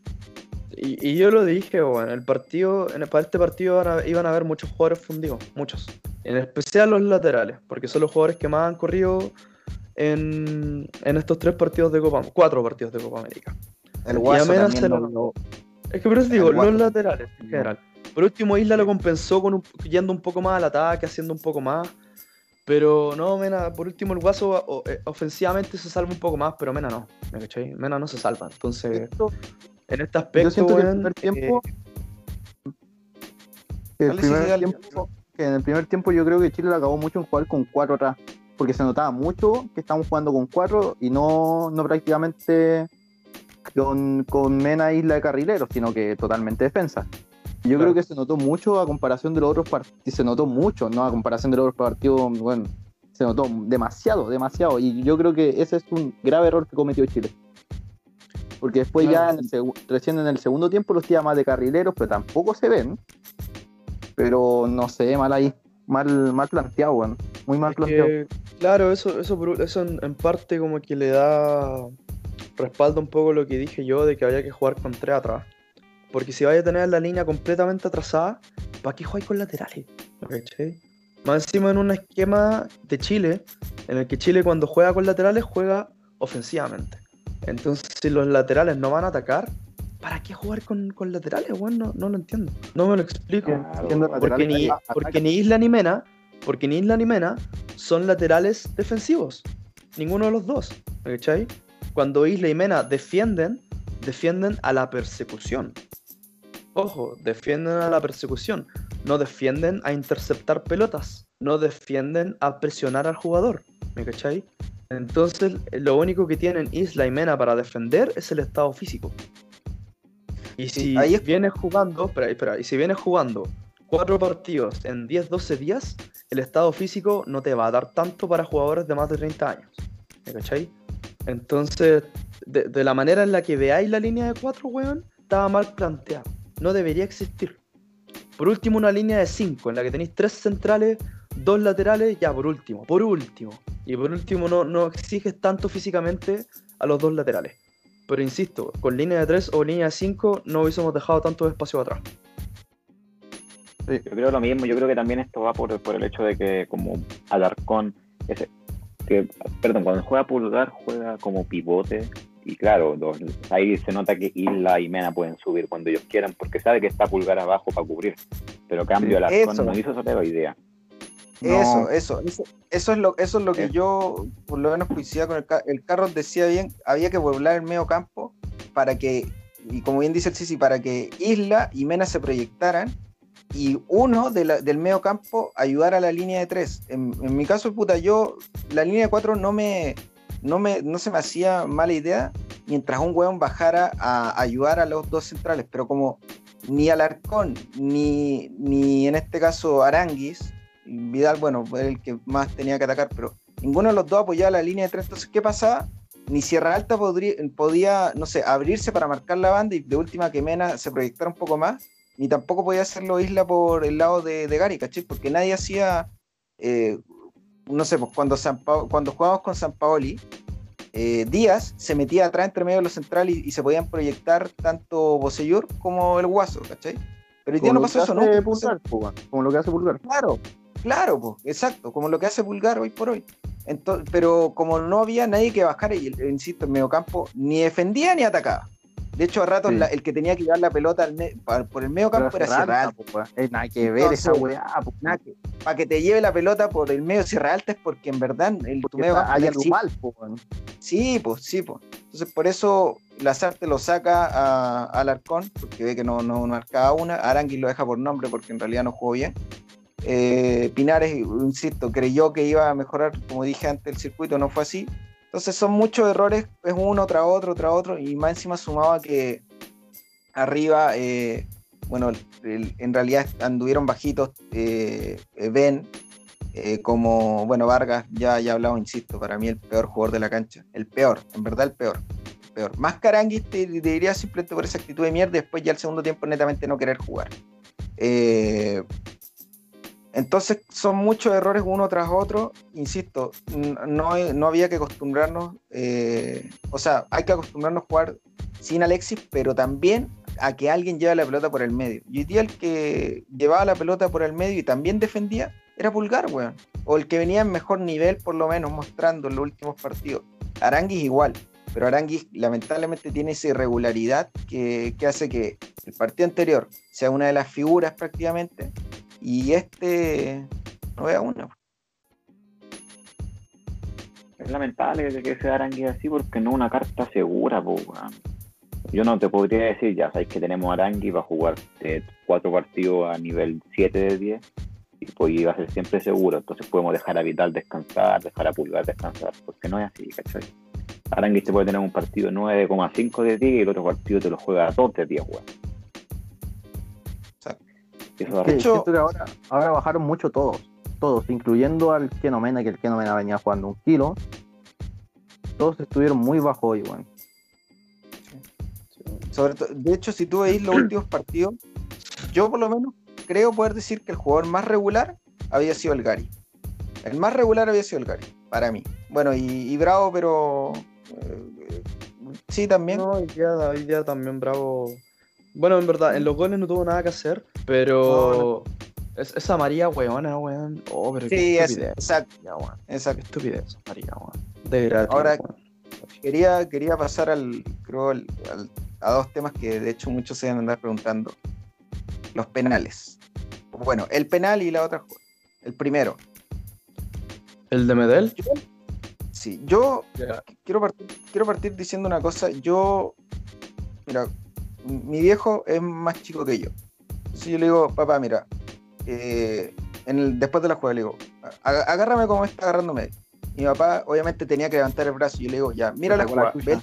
Y, y yo lo dije, weón, el partido, en, para este partido iban a, iban a haber muchos jugadores fundidos, muchos. En especial los laterales, porque son los jugadores que más han corrido en, en estos tres partidos de Copa, cuatro partidos de Copa América. El Y a Guaso Mena también se lo- Es que por eso digo, los laterales en general. Por último, Isla lo compensó con un- yendo un poco más al ataque, haciendo un poco más. Pero no, Mena, por último el Guaso eh, ofensivamente se salva un poco más, pero Mena no. ¿me cachai? Mena no se salva. Entonces, en este aspecto, Yo siento que el weón, primer tiempo. eh, que el primer dale. tiempo- que en el primer tiempo yo creo que Chile le acabó mucho en jugar con cuatro atrás. Porque se notaba mucho que estamos jugando con cuatro y no, no prácticamente con, con Mena Isla de carrileros, sino que totalmente defensa. Yo Claro. creo que se notó mucho a comparación de los otros partidos. Se notó mucho, ¿no? A comparación de los otros partidos, bueno, se notó demasiado, demasiado. Y yo creo que ese es un grave error que cometió Chile. Porque después Claro. ya en el recién en el segundo tiempo los tira más de carrileros, pero tampoco se ven. Pero no sé, mal ahí. Mal, mal planteado, weón. Muy mal Es planteado. que, claro, eso, eso, eso en, en parte como que le da respaldo un poco lo que dije yo de que había que jugar con tres atrás. Porque si vaya a tener la línea completamente atrasada, ¿para qué jugáis con laterales? ¿Cachai? Más encima en un esquema de Chile, en el que Chile cuando juega con laterales juega ofensivamente. Entonces, si los laterales no van a atacar, ¿para qué jugar con, con laterales, weón? No, no lo entiendo. No me lo explico. Claro. Porque ni, porque Isla ni Mena, porque ni Isla ni Mena son laterales defensivos. Ninguno de los dos. ¿me ¿Cachai? Cuando Isla y Mena defienden, defienden a la persecución. Ojo, defienden a la persecución. No defienden a interceptar pelotas. No defienden a presionar al jugador. ¿Me cachai? Entonces, lo único que tienen Isla y Mena para defender es el estado físico. Y si ahí es- vienes jugando, espera, espera, y si vienes jugando cuatro partidos en 10, 12 días, el estado físico no te va a dar tanto para jugadores de más de 30 años. ¿Me cachai? Entonces, de, de la manera en la que veáis la línea de cuatro, weón, estaba mal planteado. No debería existir. Por último, una línea de 5 en la que tenéis tres centrales, dos laterales, ya por último, por último. Y por último, no, no exiges tanto físicamente a los dos laterales. Pero insisto, con línea de 3 o línea de 5 no hubiésemos dejado tanto espacio atrás. Yo creo lo mismo, yo creo que también esto va por, por el hecho de que como Alarcón, ese, perdón, cuando juega Pulgar juega como pivote y claro, los- ahí se nota que Isla y Mena pueden subir cuando ellos quieran porque sabe que está Pulgar abajo para cubrir, pero cambio Sí, Alarcón eso. no hizo esa idea. No. Eso, eso, eso, eso es lo, eso es lo que Eh. yo, por lo menos coincidía con el, el Carlos decía bien, había que poblar el medio campo para que, y como bien dice el Sisi, para que Isla y Mena se proyectaran y uno de la- del medio campo ayudara a la línea de tres. En, en mi caso, puta, yo, la línea de cuatro no me, no me, no se me hacía mala idea mientras un weón bajara a ayudar a los dos centrales, pero como ni Alarcón, ni, ni en este caso Aranguis, Vidal, bueno, fue el que más tenía que atacar, pero ninguno de los dos apoyaba la línea de tres. Entonces, ¿qué pasaba? Ni Sierra Alta podría, podía, no sé, abrirse para marcar la banda y de última que Mena se proyectara un poco más, ni tampoco podía hacerlo Isla por el lado de, de Gary. Porque nadie hacía, eh, no sé, pues cuando, San Pa- cuando jugábamos con San Paoli, eh, Díaz se metía atrás entre medio de los centrales y, y se podían proyectar tanto Bosellur como el Guaso, ¿cachai? Pero hoy día no pasó eso, ¿no? Pulgar. Como lo que hace Pulgar. Claro, claro, po, exacto, como lo que hace Pulgar hoy por hoy. Entonces, pero como no había nadie que bajara, y insisto, en mediocampo ni defendía ni atacaba. De hecho, a ratos Sí. la- el que tenía que llevar la pelota al me- pa- por el medio campo era Sierra Alta, po. Eh, nada que ver Entonces, esa weá, po. Para que te lleve la pelota por el medio Sierra Alta es porque en verdad el, tu medio campo hay algo mal. Sí, pues, sí, pues. Entonces, por eso Lazarte lo saca a, a Alarcón, porque ve que no, no marcaba una. Aranguis lo deja por nombre porque en realidad no jugó bien. Eh, Pinares, insisto, creyó que iba a mejorar, como dije antes, el circuito, no fue así. Entonces, son muchos errores, es uno tras otro, tras otro, y más encima sumaba que arriba, eh, bueno, en realidad anduvieron bajitos eh, Ben, eh, como, bueno, Vargas, ya ya hablado, insisto, para mí el peor jugador de la cancha. El peor, en verdad el peor. peor. Más Caranguis te, te diría simplemente por esa actitud de mierda, después ya el segundo tiempo netamente no querer jugar. Eh, entonces son muchos errores uno tras otro. Insisto, no, no había que acostumbrarnos, eh, o sea, hay que acostumbrarnos a jugar sin Alexis, pero también a que alguien lleve la pelota por el medio. Y hoy el que llevaba la pelota por el medio y también defendía era Pulgar, weón. O el que venía en mejor nivel, por lo menos, mostrando en los últimos partidos. Aranguis igual, pero Aranguis lamentablemente tiene esa irregularidad que, que hace que el partido anterior sea una de las figuras prácticamente y este no vea una. Es lamentable que se Arangui así porque no es una carta segura, po. Yo no te podría decir, ya sabéis que tenemos a Arangui va a jugar eh, cuatro partidos a nivel 7 de 10 y pues iba a ser siempre seguro. Entonces podemos dejar a Vital descansar, dejar a Pulgar descansar, porque no es así, ¿cachai? Arangui te puede tener un partido 9,5 de 10 y el otro partido te lo juega a 2 de 10, weón. Eso De hecho- que ahora, ahora bajaron mucho todos, todos, incluyendo al Kenomena, que el Kenomena venía jugando un kilo. Todos estuvieron muy bajo hoy, weón. Sobre de hecho, si tú veis los últimos partidos, yo por lo menos creo poder decir que el jugador más regular había sido el Gary. El más regular había sido el Gary, para mí. Bueno, y, y Bravo, pero eh, sí también. No, hoy día, hoy día también Bravo. Bueno, en verdad, en los goles no tuvo nada que hacer, pero. Es, esa María, weona, weón. Oh, pero sí, qué es, estupidez. exacto, Ya, weón. Qué exacto. estupidez, María, weón. De gratis. Ahora- weón. Quería, quería pasar al, creo, al- al- a dos temas que de hecho muchos se van a andar preguntando. Los penales. Bueno, el penal y la otra. El primero. ¿El de Medel? Sí, yo quiero partir, quiero partir diciendo una cosa. Yo, mira, mi viejo es más chico que yo. Entonces yo le digo, papá, mira, eh, en el- después de la jugada le digo, "Aga- agárrame como está agarrándome. Mi papá obviamente tenía que levantar el brazo y yo le digo, ya, mira la la jugada. ve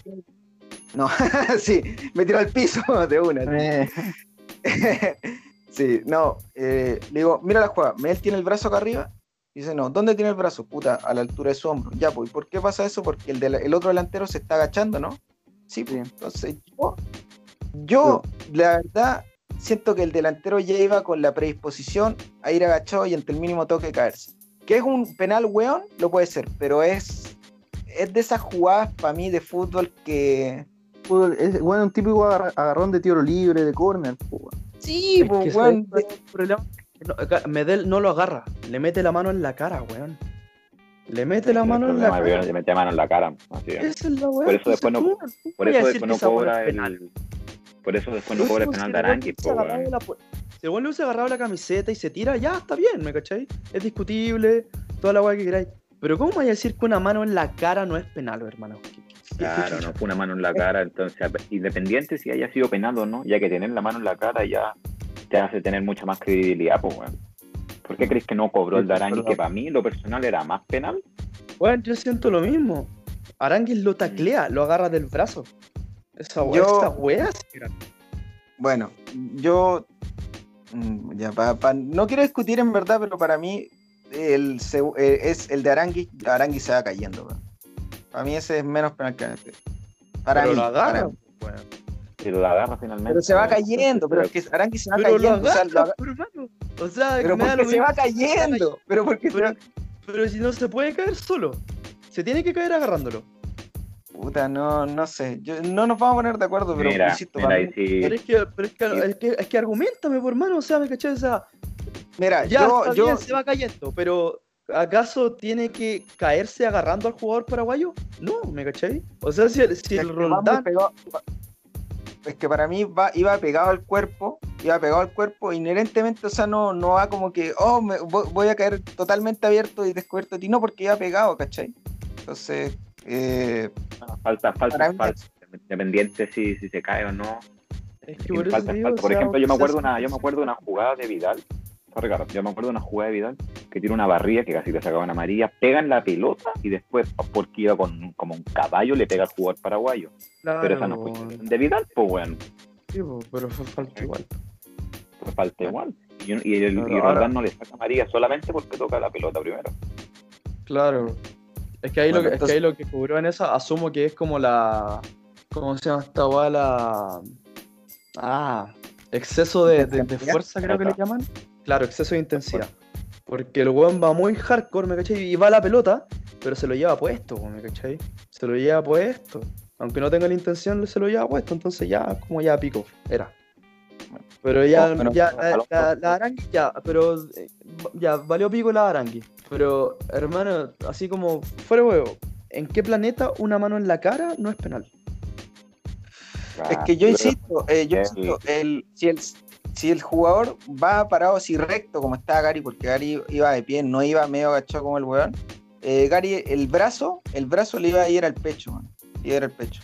No, sí, me tiró al piso de una. Eh, sí, no, eh, le digo, mira la jugada, Mel tiene el brazo acá arriba. Dice, no, ¿dónde tiene el brazo? Puta, a la altura de su hombro. Ya, pues, ¿y por qué pasa eso? Porque el, otro delantero se está agachando, ¿no? Sí, pues, Sí. entonces yo, yo, la verdad, siento que el delantero ya iba con la predisposición a ir agachado y ante el mínimo toque caerse. Que es un penal, weón, lo puede ser, pero es, es de esas jugadas para mí de fútbol que... fútbol, es, bueno, un típico agar- agarrón de tiro libre, de córner, weón. Sí, Es pues, que weón, ¿sabes cuál es el no, Medel no lo agarra, le mete la mano en la cara, weón. Le mete la El mano en la cara. le mete mano en la cara. Así es. Esa es la weá. Por eso después no- Entonces, ¿cómo- Por eso después no cobra es penal? Por eso después no cobra el penal de Arangui, Si el le hubiese agarrado la camiseta y se tira, ya está bien, ¿me cachai? Es discutible, toda la weá que queráis. Pero ¿cómo vais a decir que una mano en la cara no es penal, hermano? ¿Qué- qué- qué- Claro, no fue una mano en la cara, entonces, independiente si haya sido penal o no, ya que tener la mano en la cara ya te hace tener mucha más credibilidad, pues, weón. ¿Por qué crees que no cobró el de Arangui, que para mí lo personal era más penal? Weón, yo siento lo mismo. Aranguis lo taclea, lo agarra del brazo. Esa weá, Yo- esa weá sí era- Bueno, yo mm, ya pa- pa- no quiero discutir en verdad, pero para mí el eh, es el de Arangui, Arangui se va cayendo. Para mí ese es menos penal que este. Para Pero mí, lo para agarra, mí. weón. Si lo agarra finalmente. Pero se va cayendo, pero es que Arangui se va Pero lo cayendo. o sea, agarra, lo aga- pero, hermano. O sea, pero porque se va cayendo. Pero porque se Pero, va- pero si no se puede caer solo. Se tiene que caer agarrándolo. Puta, no, no sé. Yo, no nos vamos a poner de acuerdo, pero Mira, insisto, mira, mí- sí. Pero es que, pero es que, es que, es que argumentame, por hermano, o sea, me caché, o sea, mira, ya yo, está yo, bien, se va cayendo, pero ¿acaso tiene que caerse agarrando al jugador paraguayo? No, ¿me caché? O sea, si el, si Roldán, es que para mí va, iba pegado al cuerpo, iba pegado al cuerpo, inherentemente, o sea, no, no va como que, oh, me, voy, voy a caer totalmente abierto y descubierto a ti, no, porque iba pegado, ¿cachai? Entonces, eh, Falta, falta, mí- falta. Independiente si, si se cae o no. es que por eso falta, te digo, falta. o Por sea, ejemplo, yo me acuerdo una, yo me acuerdo de una jugada de Vidal. Yo me acuerdo de una jugada de Vidal que tiene una barrilla que casi le sacaba una amarilla, pega en la pelota y después, porque iba con como un caballo, le pega al jugador paraguayo. Pero esa no fue de Vidal, pues bueno, sí, po, pero fue falta igual. pues falta igual. Y, y el, Claro, y ahora- Roldán no le saca amarilla solamente porque toca la pelota primero. Claro. Es que ahí, Bueno, lo, que, es que entonces- ahí lo que cobró en esa, asumo que es como la. ¿Cómo se llama esta weá? La. Ah, exceso de, de- fuerza, creo que le llaman. Claro, exceso de intensidad. Porque el weón va muy hardcore, ¿me cachai? Y va a la pelota, pero se lo lleva puesto, ¿me cachai? Se lo lleva puesto. Aunque no tenga la intención, se lo lleva puesto. Entonces ya, como ya pico, era. Pero ya, Oh, pero- ya, la, la, la Arangui ya, pero eh, ya, valió pico la Arangui. Pero, hermano, así como fuera de huevo, ¿en qué planeta una mano en la cara no es penal? Es que yo Ah, insisto, eh, yo el- insisto, el, si, el, si el jugador va parado así recto como estaba Gary, porque Gary iba de pie, no iba medio agachado como el weón, eh, Gary, el brazo, el brazo le iba a ir al pecho, man. Iba a ir al pecho.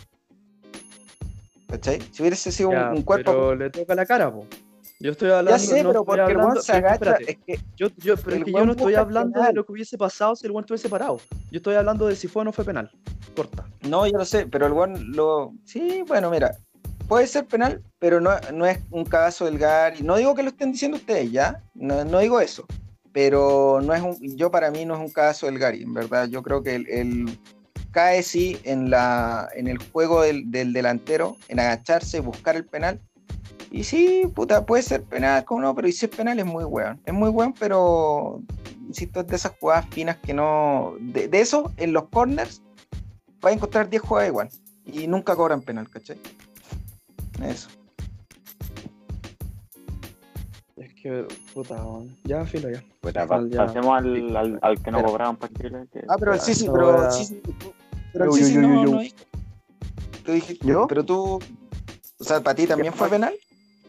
¿Cachai? Si hubiese sido un- Ya, un, cuerpo. Pero le toca la cara, po. Yo estoy hablando. Ya sé, no pero porque el hablando- weón se agacha. Es que yo, yo, pero el es que yo no estoy el hablando de penal. lo que hubiese pasado si el weón estuviese parado. Yo estoy hablando de si fue o no fue penal. Corta. No, yo lo sé, pero el weón lo. Sí, bueno, mira. Puede ser penal, pero no, no es un cagazo del Gary. No digo que lo estén diciendo ustedes, ¿ya? No, no digo eso. Pero no es un. Yo para mí no es un cagazo del Gary, en verdad. Yo creo que el, el- cae sí en la en el juego del, del delantero, en agacharse, buscar el penal. Y sí, puta, puede ser penal, como no, pero y si es penal es muy weón. Es muy weón, pero insisto, es de esas jugadas finas que no. De, de eso, en los corners, va a encontrar 10 jugadas igual. Y nunca cobran penal, ¿cachai? Eso. Es que, puta, ya filo ya. Puta, pa- Ya. pasemos al, al, al que no Espera. cobraban para Chile. que- Ah, pero el Sisi, no pero el Sisi, pero el no, yo. no dijo. Tú dijiste, ¿Yo? pero tú, o sea, para ti también fue penal.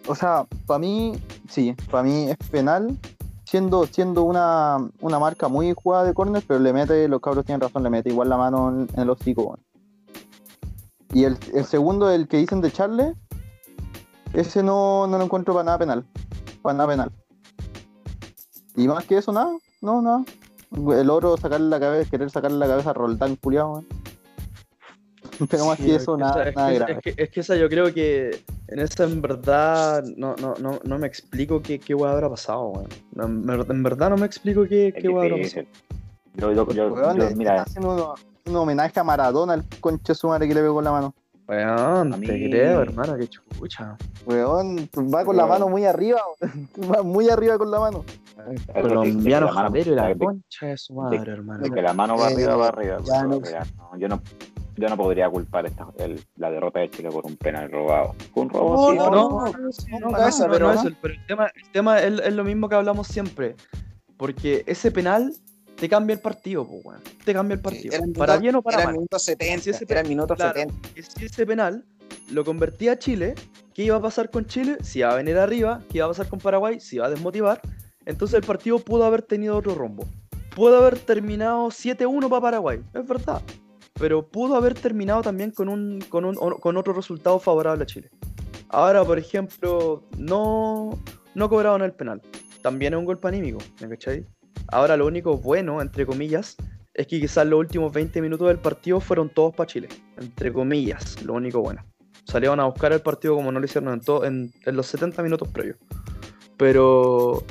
O sea, para mí, sí, para mí es penal, siendo, siendo una, una marca muy jugada de córner, pero le mete, los cabros tienen razón, le mete igual la mano en, en el hocico. Y el, el segundo, el que dicen de Charles, ese no, no lo encuentro para nada penal. Para nada penal. Y más que eso, nada, no, nada. El oro, sacarle la cabeza, querer sacarle la cabeza a Roldán, culiado. Pero más Sí, que es eso, que nada, es nada que- grave. Que, es que esa yo creo que en esa en verdad no, no, no, no me explico qué, qué weá habrá pasado, weón. No, en ver- en verdad no me explico qué, qué weá habrá pasado. Yo, yo, yo, Weón, yo- mira, un homenaje a Maradona, el conche su madre que le pegó la mano. Weón, A te mí- creo, hermano, qué chucha. Weón, va con la Weón. mano muy arriba, weón. va muy arriba con la mano. Colombiano la jadero y la de- concha de su madre, hermano. de que la mano va Eh, arriba, va arriba. ya mira, no, yo, no, yo no podría culpar esta, el- la derrota de Chile por un penal robado. Fue un robo, No, sí, no, pero- no, no, sí, no, no, cabeza, no, pero- el tema, el tema es, es lo mismo que hablamos siempre. Porque ese penal te cambia el partido, pues. Te cambia el partido. Era el para minuto- bien o para Era el mal. minuto 70, Si ese era el minuto claro. 70. que si ese penal lo convertía a Chile, ¿qué iba a pasar con Chile? Si iba a venir arriba, ¿qué iba a pasar con Paraguay? Si iba a desmotivar. Entonces el partido pudo haber tenido otro rumbo. Pudo haber terminado 7-1 para Paraguay, es verdad. Pero pudo haber terminado también con, un, con, un, con otro resultado favorable a Chile. Ahora, por ejemplo, no, no cobraron el penal. También es un golpe anímico, ¿me cachai? Ahora lo único bueno, entre comillas, es que quizás los últimos 20 minutos del partido fueron todos para Chile. Entre comillas, lo único bueno. Salieron a buscar el partido como no lo hicieron en, to- en, en los 70 minutos previos. Pero,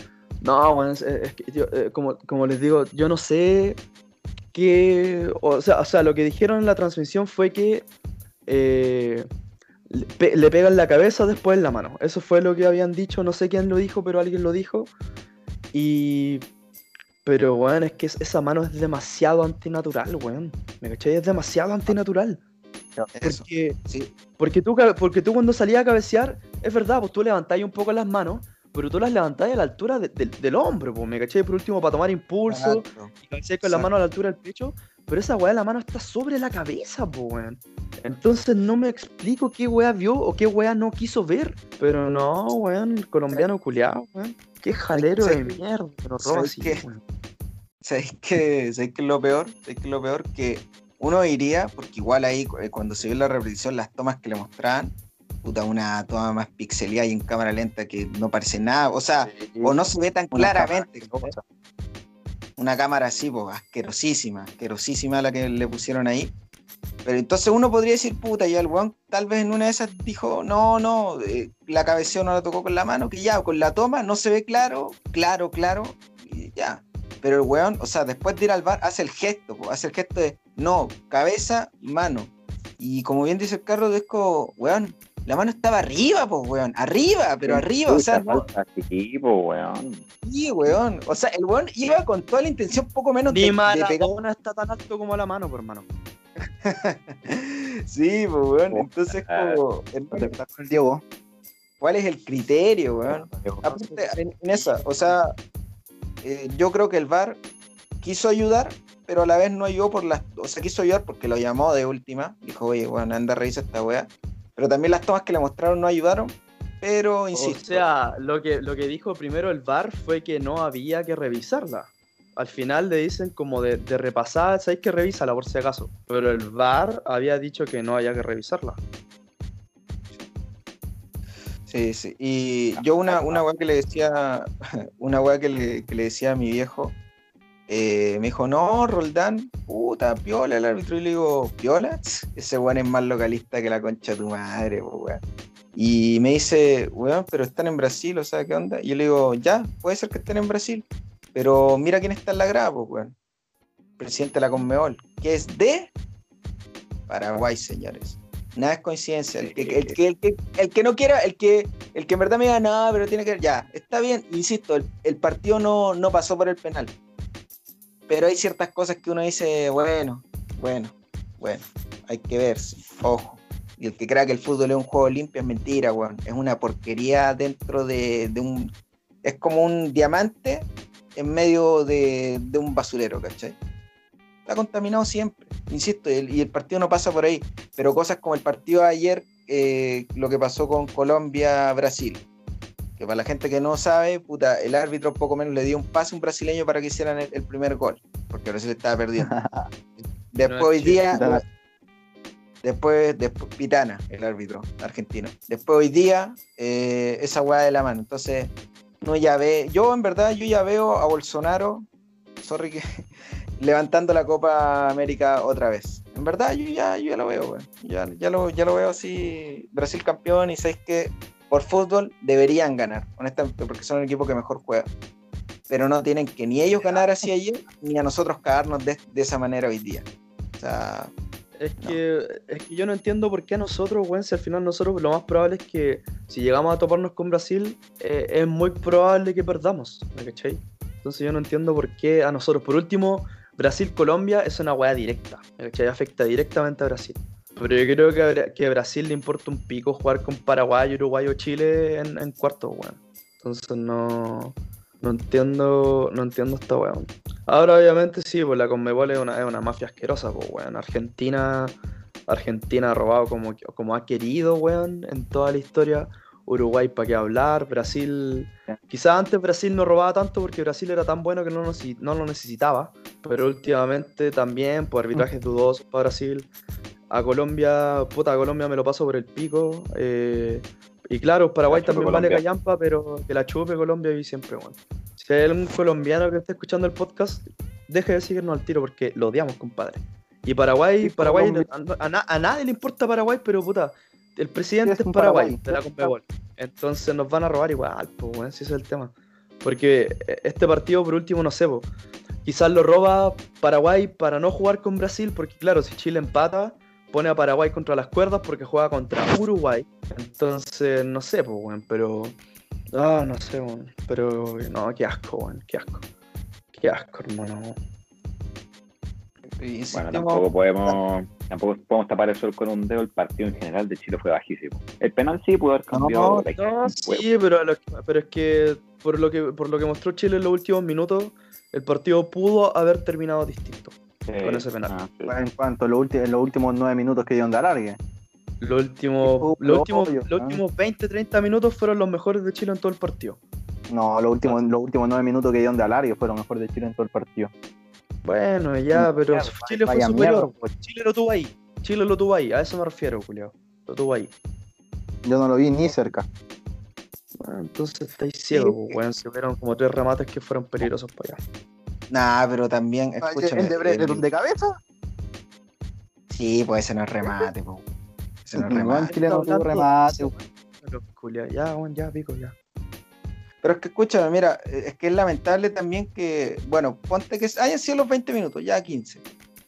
no, bueno, es, es que yo, eh, como les digo, yo no sé qué. O sea, o sea, lo que dijeron en la transmisión fue que eh, le, pe- le pegan la cabeza después en la mano. Eso fue lo que habían dicho, no sé quién lo dijo, pero alguien lo dijo. Y. Pero, weón, es que es- esa mano es demasiado antinatural, weón. ¿Me cachai? Es demasiado antinatural. Eso. Porque, Sí, porque, tú, porque tú cuando salías a cabecear, es verdad, pues tú levantáis un poco las manos, pero tú las levantáis a la altura de- del- del hombro, pues, ¿me caché? Por último, para tomar impulso, exacto. y con la mano a la altura del pecho, pero esa weá de la mano está sobre la cabeza, pues, weón. Entonces no me explico qué weá vio o qué weá no quiso ver. Pero no, weón, colombiano culiado, weón. Qué jalero de ¿Sabes mierda, que nos roba ¿Sabes así, qué? weón. ¿Sabéis qué, ¿sabéis qué es lo peor? ¿Sabéis qué es lo peor? Que uno iría, porque igual ahí eh, cuando se vio la repetición, las tomas que le mostraban, puta, una toma más pixelada y en cámara lenta que no parece nada, o sea, o no se ve tan Una claramente. cámara. Una cámara así, pues, asquerosísima, asquerosísima la que le pusieron ahí. Pero entonces uno podría decir, puta, ya el weón tal vez en una de esas dijo, no, no, eh, la cabeceó no la tocó con la mano, que ya, con la toma no se ve claro, claro, claro, y ya. Pero el weón, o sea, después de ir al bar, hace el gesto, po, hace el gesto de, no, cabeza, mano. Y como bien dice el carro, es como, weón, la mano estaba arriba, pues, weón, arriba, pero arriba, o sea, no, equipo, weón. Sí, weón. O sea, el weón iba con toda la intención, poco menos de, Ni de pegar. Maradona está tan alto como la mano, por hermano. sí, pues, weón. Oh, Entonces, ah. como, el Diego. ¿cuál es el criterio, weón? Aparte, en, en esa, o sea, eh, yo creo que el VAR quiso ayudar, pero a la vez no ayudó por las. O sea, quiso ayudar porque lo llamó de última. Dijo, oye, weón, anda, revisa esta weá. Pero también las tomas que le mostraron no ayudaron. Pero, insisto. O sea, lo que, lo que dijo primero el VAR fue que no había que revisarla. Al final le dicen como de, de repasar, sabéis que revísala por si acaso. Pero el VAR había dicho que no había que revisarla. Sí, sí. Y yo una, una weá que le decía, una weá que le, que le decía a mi viejo, eh, me dijo, no, Roldán, puta, piola el árbitro. Y le digo, ¿piola? Ese weón es más localista que la concha de tu madre, weón. Y me dice, weón, pero están en Brasil, o sea, ¿qué onda? Y yo le digo, ya, puede ser que estén en Brasil, pero mira quién está en la grada, po, weón. Presidente de la Conmebol, que es de Paraguay, señores. Nada es coincidencia. El que, el que, el que, el que no quiera, el que, el que en verdad me diga nada, pero tiene que. Ya, está bien, insisto, el, el partido no, no pasó por el penal. Pero hay ciertas cosas que uno dice, bueno, bueno, bueno, hay que ver, sí, ojo. Y el que crea que el fútbol es un juego limpio es mentira, weón. Es una porquería dentro de, de un. Es como un diamante en medio de, de un basurero, ¿cachai? Está contaminado siempre, insisto, y el, y el partido no pasa por ahí. Pero cosas como el partido de ayer, eh, lo que pasó con Colombia-Brasil. Que para la gente que no sabe, puta, el árbitro poco menos le dio un pase a un brasileño para que hicieran el, el primer gol, porque Brasil estaba perdiendo. Después hoy día, Pitana. después, después Pitana, el árbitro argentino. Después hoy día, eh, esa weá de la mano. Entonces, no ya ve, yo en verdad, yo ya veo a Bolsonaro, sorry que levantando la Copa América otra vez. En verdad, yo ya, yo ya lo veo. Ya, ya, lo, ya lo veo así, Brasil campeón, y sabéis que por fútbol deberían ganar, honestamente, porque son el equipo que mejor juega. Pero no tienen que ni ellos ganar así ayer, ni a nosotros cagarnos de, de esa manera hoy día. O sea, Es No. que, es que yo no entiendo por qué a nosotros, weón, si al final nosotros lo más probable es que si llegamos a toparnos con Brasil, eh, es muy probable que perdamos, ¿me cachai? Entonces yo no entiendo por qué a nosotros. Por último, Brasil-Colombia es una weá directa, ¿me cachai? Afecta directamente a Brasil. Pero yo creo que que Brasil le importa un pico jugar con Paraguay, Uruguay o Chile en, en cuartos, weón. Entonces no, no entiendo, no entiendo esta weón. Ahora obviamente sí, pues la Conmebol es una, es una mafia asquerosa, pues weón. Argentina, Argentina ha robado como, como ha querido, weón, en toda la historia. Uruguay para qué hablar, Brasil... Quizás antes Brasil no robaba tanto porque Brasil era tan bueno que no, no lo necesitaba, pero últimamente también por arbitrajes dudosos para Brasil. A Colombia, puta, a Colombia me lo paso por el pico. eh, y claro, Paraguay también vale Colombia. callampa, pero que la chupe Colombia y siempre, bueno. Si hay algún colombiano que esté escuchando el podcast, deje de seguirnos al tiro porque lo odiamos, compadre. Y Paraguay, Paraguay, a, a na- a nadie le importa Paraguay, pero puta, el presidente Es Paraguay, de la Conmebol. Entonces nos van a robar igual, pues, bueno, si ese es el tema. Porque eh, este partido, por último, no sé, po, quizás lo roba Paraguay para no jugar con Brasil, porque claro, si Chile empata, pone a Paraguay contra las cuerdas porque juega contra Uruguay. Entonces, no sé, pues, weón, pero. Ah, no sé, weón. Pero, no, qué asco, weón, qué asco. Qué asco, hermano. y Bueno, tampoco podemos tampoco podemos tapar el sol con un dedo, el partido en general de Chile fue bajísimo. El penal sí pudo haber cambiado. No, sí, pero, lo- pero es que por lo que por lo que mostró Chile en los últimos minutos, el partido pudo haber terminado distinto. Con ese penal. Ah, sí. En cuanto a los, ulti- en los últimos nueve minutos que dieron de alargue. Los últimos, los últimos, obvio, los ¿no? últimos 20, 30 minutos fueron los mejores de Chile en todo el partido. No, los últimos, los últimos nueve minutos que dieron de alargue fueron mejor de Chile en todo el partido. Bueno, ya, pero Mierda, Chile fue superior. mierda, pues. Chile lo tuvo ahí. Chile lo tuvo ahí. A eso me refiero, Julio. Lo tuvo ahí. Yo no lo vi ni cerca. Bueno, entonces estáis ciegos, pues, weón. Se vieron como tres remates que fueron peligrosos para allá. Nah, pero también, escúchame. ¿El de, de cabeza? Sí, pues ese no es remate, po. Ese no es remate. No remate. Julia, ya, weón, ya, pico, ya. Pero es que escúchame, mira, eh, es que es lamentable también que, bueno, ponte que hayan sido los 20 minutos, ya 15.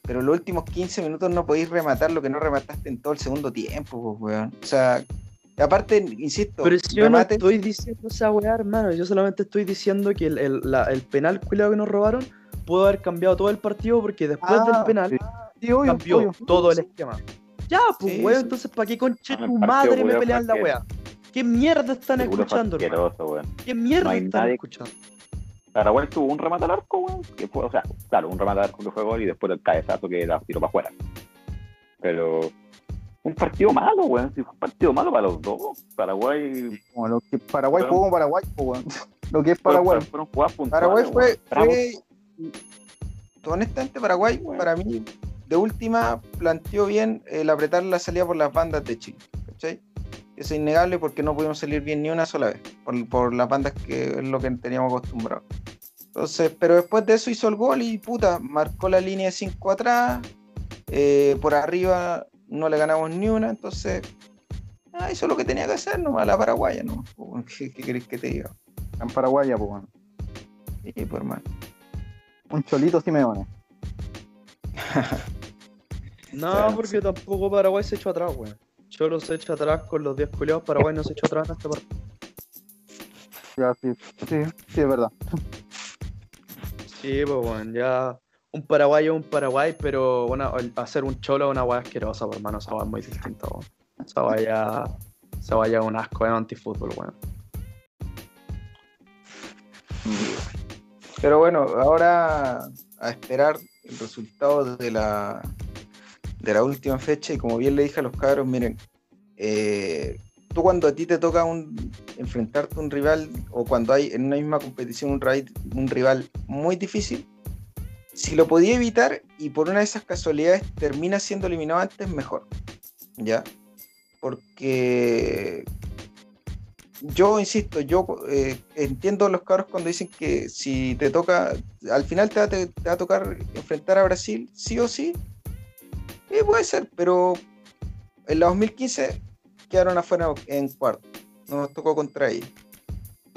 Pero los últimos 15 minutos no podéis rematar lo que no remataste en todo el segundo tiempo, pues, weón. O sea, aparte, insisto, Pero si yo no estoy diciendo esa weá, hermano. Yo solamente estoy diciendo que el, el- la- el penal culiado que nos robaron pudo haber cambiado todo el partido porque después Ah, del penal sí. Sí, obvio, cambió obvio. todo el esquema. Ya, pues, Sí, weón, sí. entonces, ¿para qué conche Ah, tu madre me pelean la weá? ¿Qué mierda están Seguro escuchando, hermano? asqueroso, weón. ¿Qué mierda No están nadie- escuchando? Paraguay tuvo un remate al arco, weón, que fue, o sea, claro, un remate al arco que fue gol y después el cabezazo que era tiro para afuera. Pero un partido malo, weón, si fue un partido malo para los dos. Paraguay Como lo que Paraguay Bueno. jugó como Paraguay, weón. Lo que es fueron, Paraguay. fueron jugadas puntuales. Paraguay fue, fue- honestamente Paraguay para mí de última planteó bien el apretar la salida por las bandas de Chile, ¿cachai? Eso es innegable porque no pudimos salir bien ni una sola vez por, por las bandas que es lo que teníamos acostumbrado. Entonces, pero después de eso hizo el gol y puta, marcó la línea de 5 atrás, eh, por arriba no le ganamos ni una, entonces ah, hizo lo que tenía que hacer nomás la paraguaya, ¿no? ¿Qué, qué querés que te diga? En Paraguay, po, weón. Sí, pues hermano. Un cholito Simeone. No, Claro, porque tampoco Paraguay se echó atrás, weón. Cholo se echó atrás con los 10 culiados, Paraguay no se echó atrás en este partido. Ya, sí, sí, sí, es verdad. Sí, pues weón, ya un Paraguay es un Paraguay, pero hacer un cholo es una weá asquerosa, por hermano, esa weá es muy distinta, weón. Esa vaya, un asco, es antifútbol, weón. Pero bueno, ahora a esperar el resultado de la, de la última fecha y como bien le dije a los cabros, miren, eh, tú cuando a ti te toca un, enfrentarte a un rival o cuando hay en una misma competición un rival muy difícil, si lo podía evitar y por una de esas casualidades termina siendo eliminado antes, mejor. ¿Ya? Porque yo insisto, yo eh, entiendo los cabros cuando dicen que si te toca, al final te va, a tocar enfrentar a Brasil, sí o sí. Puede ser, pero en la 2015 quedaron afuera en cuarto, no nos tocó contra ellos.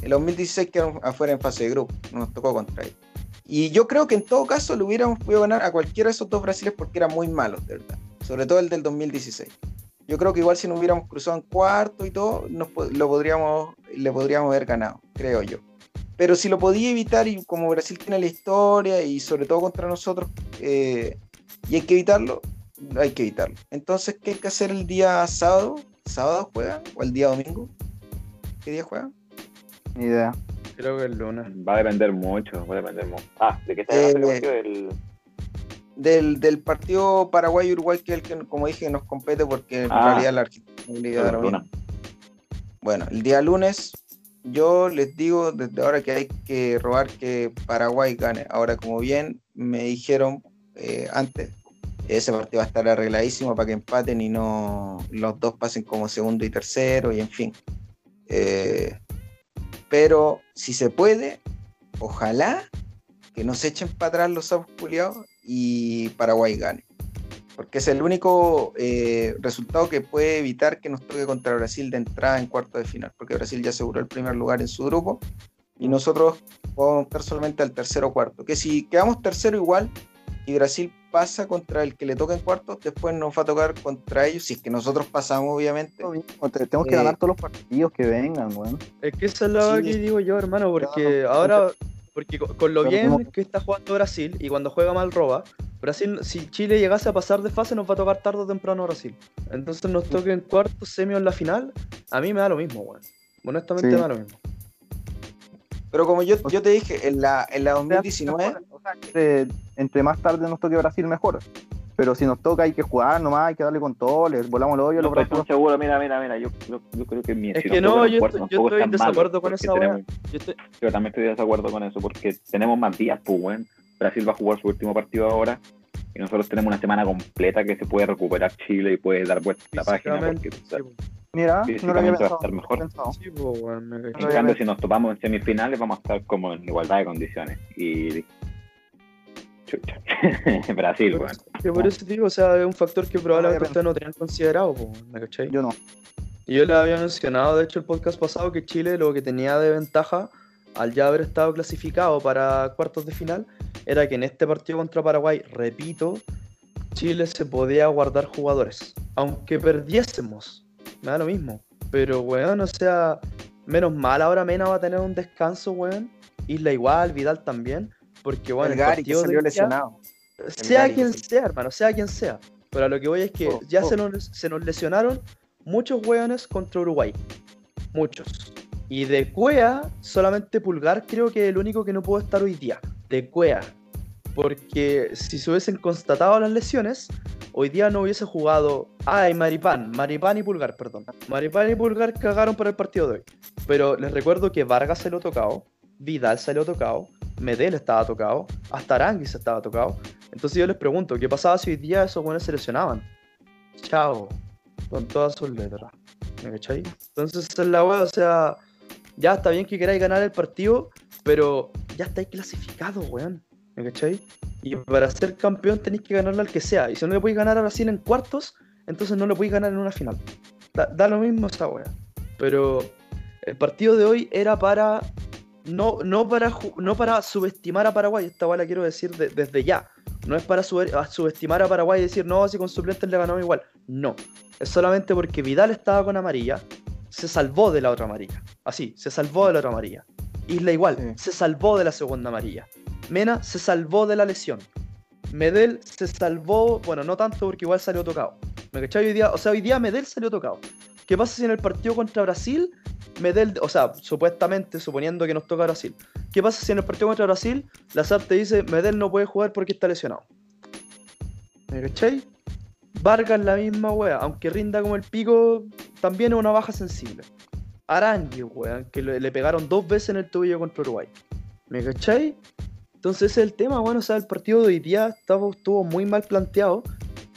En la 2016 quedaron afuera en fase de grupo, no nos tocó contra ellos. Y yo creo que en todo caso le hubiéramos podido ganar a cualquiera de esos dos brasiles porque eran muy malos, de verdad. Sobre todo el del 2016. Yo creo que igual si nos hubiéramos cruzado en cuarto y todo, nos, lo podríamos, le podríamos haber ganado, creo yo. Pero si lo podía evitar y como Brasil tiene la historia y sobre todo contra nosotros, eh, y hay que evitarlo, hay que evitarlo. Entonces, ¿qué hay que hacer el día sábado? ¿Sábado juegan? ¿O el día domingo? ¿Qué día juegan? Ni idea. Creo que el lunes. Va a depender mucho, va a depender mucho. Ah, ¿de qué Eh, se llama el partido? El... Del, del partido Paraguay-Uruguay, que es el que, como dije, nos compete porque en Ah. realidad la Argentina Luna. mismo. Bueno, el día lunes yo les digo desde ahora que hay que robar que Paraguay gane. Ahora, como bien me dijeron eh, antes, ese partido va a estar arregladísimo para que empaten y no los dos pasen como segundo y tercero y en fin. Eh, pero si se puede, ojalá que no se echen para atrás los sapos y Paraguay gane. Porque es el único eh, resultado que puede evitar que nos toque contra Brasil de entrada en cuarto de final. Porque Brasil ya aseguró el primer lugar en su grupo y nosotros podemos optar solamente al tercero o cuarto. Que si quedamos tercero igual y Brasil pasa contra el que le toca en cuarto, después nos va a tocar contra ellos, si es que nosotros pasamos, obviamente. Tenemos que Eh, ganar todos los partidos que vengan, weón. Es que esa es la Sí. que digo yo, hermano, porque ahora, porque co- con lo bien tenemos- que está jugando Brasil y cuando juega mal roba, Brasil, si Chile llegase a pasar de fase, nos va a tocar tarde o temprano a Brasil. Entonces nos toque en cuartos, semi o en la final. A mí me da lo mismo, weón. Honestamente Sí. me da lo mismo. Pero como yo, yo te dije, en la, en la 2019, O sea, entre, entre más tarde nos toque Brasil, mejor. Pero si nos toca, hay que jugar nomás, hay que darle con todo, volamos el hoyo a No los brazos. seguro, mira, mira, mira, yo, yo, yo creo que mi, Es si que no, yo cuarto, estoy- yo estoy es en desacuerdo con esa tenemos- Yo estoy- Yo también estoy de desacuerdo con eso, porque tenemos más días, pues. Brasil va a jugar su último partido ahora, y nosotros tenemos una semana completa que se puede recuperar Chile y puede dar vuelta a la página, porque físicamente, o sea, sí, po. Mira, no lo había Físicamente va a pensado. estar mejor. pensado. Sí, po, weón, me en cambio, si nos topamos en semifinales, vamos a estar como en igualdad de condiciones. Y. Chucha. Brasil, weón. Que por eso digo, o sea, es un factor que probablemente ustedes no tenían considerado, po, ¿me cachai? Yo no. Y yo les había mencionado, de hecho, el podcast pasado, que Chile lo que tenía de ventaja al ya haber estado clasificado para cuartos de final era que en este partido contra Paraguay, repito, Chile se podía guardar jugadores. Aunque perdiésemos, me da lo mismo. Pero, weón, o sea, menos mal ahora Mena va a tener un descanso, weón. Isla igual, Vidal también. Porque, bueno, el Gary que salió lesionado. sea Gary, quien sí. sea, hermano, sea quien sea. Pero a lo que voy es que Oh, ya oh. Se, nos, se nos lesionaron muchos hueones contra Uruguay. Muchos. Y de Cuea, solamente Pulgar creo que es el único que no pudo estar hoy día. De Cuea. Porque si se hubiesen constatado las lesiones, hoy día no hubiese jugado. Ah, Maripán. Maripán y Pulgar, perdón. Maripán y Pulgar cagaron para el partido de hoy. Pero les recuerdo que Vargas se lo tocado, Vidal se lo tocado, Medel estaba tocado, hasta Aranguis estaba tocado. Entonces yo les pregunto, ¿qué pasaba si hoy día esos buenos se lesionaban? Chao. Con todas sus letras. ¿Me cachai? Entonces es la wea, o sea, ya está bien que queráis ganar el partido, pero ya estáis clasificados, weón. ¿Me cachai? Y para ser campeón tenéis que ganarle al que sea. Y si no le podéis ganar a Brasil en cuartos, entonces no le podéis ganar en una final. Da, da lo mismo esa wea. Pero el partido de hoy era para. No, no, para, no para subestimar a Paraguay, esta wea la quiero decir de- desde ya. No es para a subestimar a Paraguay y decir, no, si con suplentes le ganamos igual. No. Es solamente porque Vidal estaba con amarilla, se salvó de la otra amarilla. Así, se salvó de la otra amarilla. Isla igual, Sí. se salvó de la segunda amarilla. Mena se salvó de la lesión. Medel se salvó, bueno, no tanto porque igual salió tocado. ¿Me cachai? Hoy día, o sea, hoy día Medel salió tocado. ¿Qué pasa si en el partido contra Brasil, Medel, o sea, supuestamente, suponiendo que nos toca Brasil, ¿qué pasa si en el partido contra Brasil, Lazarte dice, Medel no puede jugar porque está lesionado? ¿Me cachai? Vargas la misma wea, aunque rinda como el pico, también es una baja sensible. Arangui, weón, que le, le pegaron dos veces en el tobillo contra Uruguay. ¿Me cachai? Entonces ese es el tema, bueno, o sea, el partido de hoy día estaba, estuvo muy mal planteado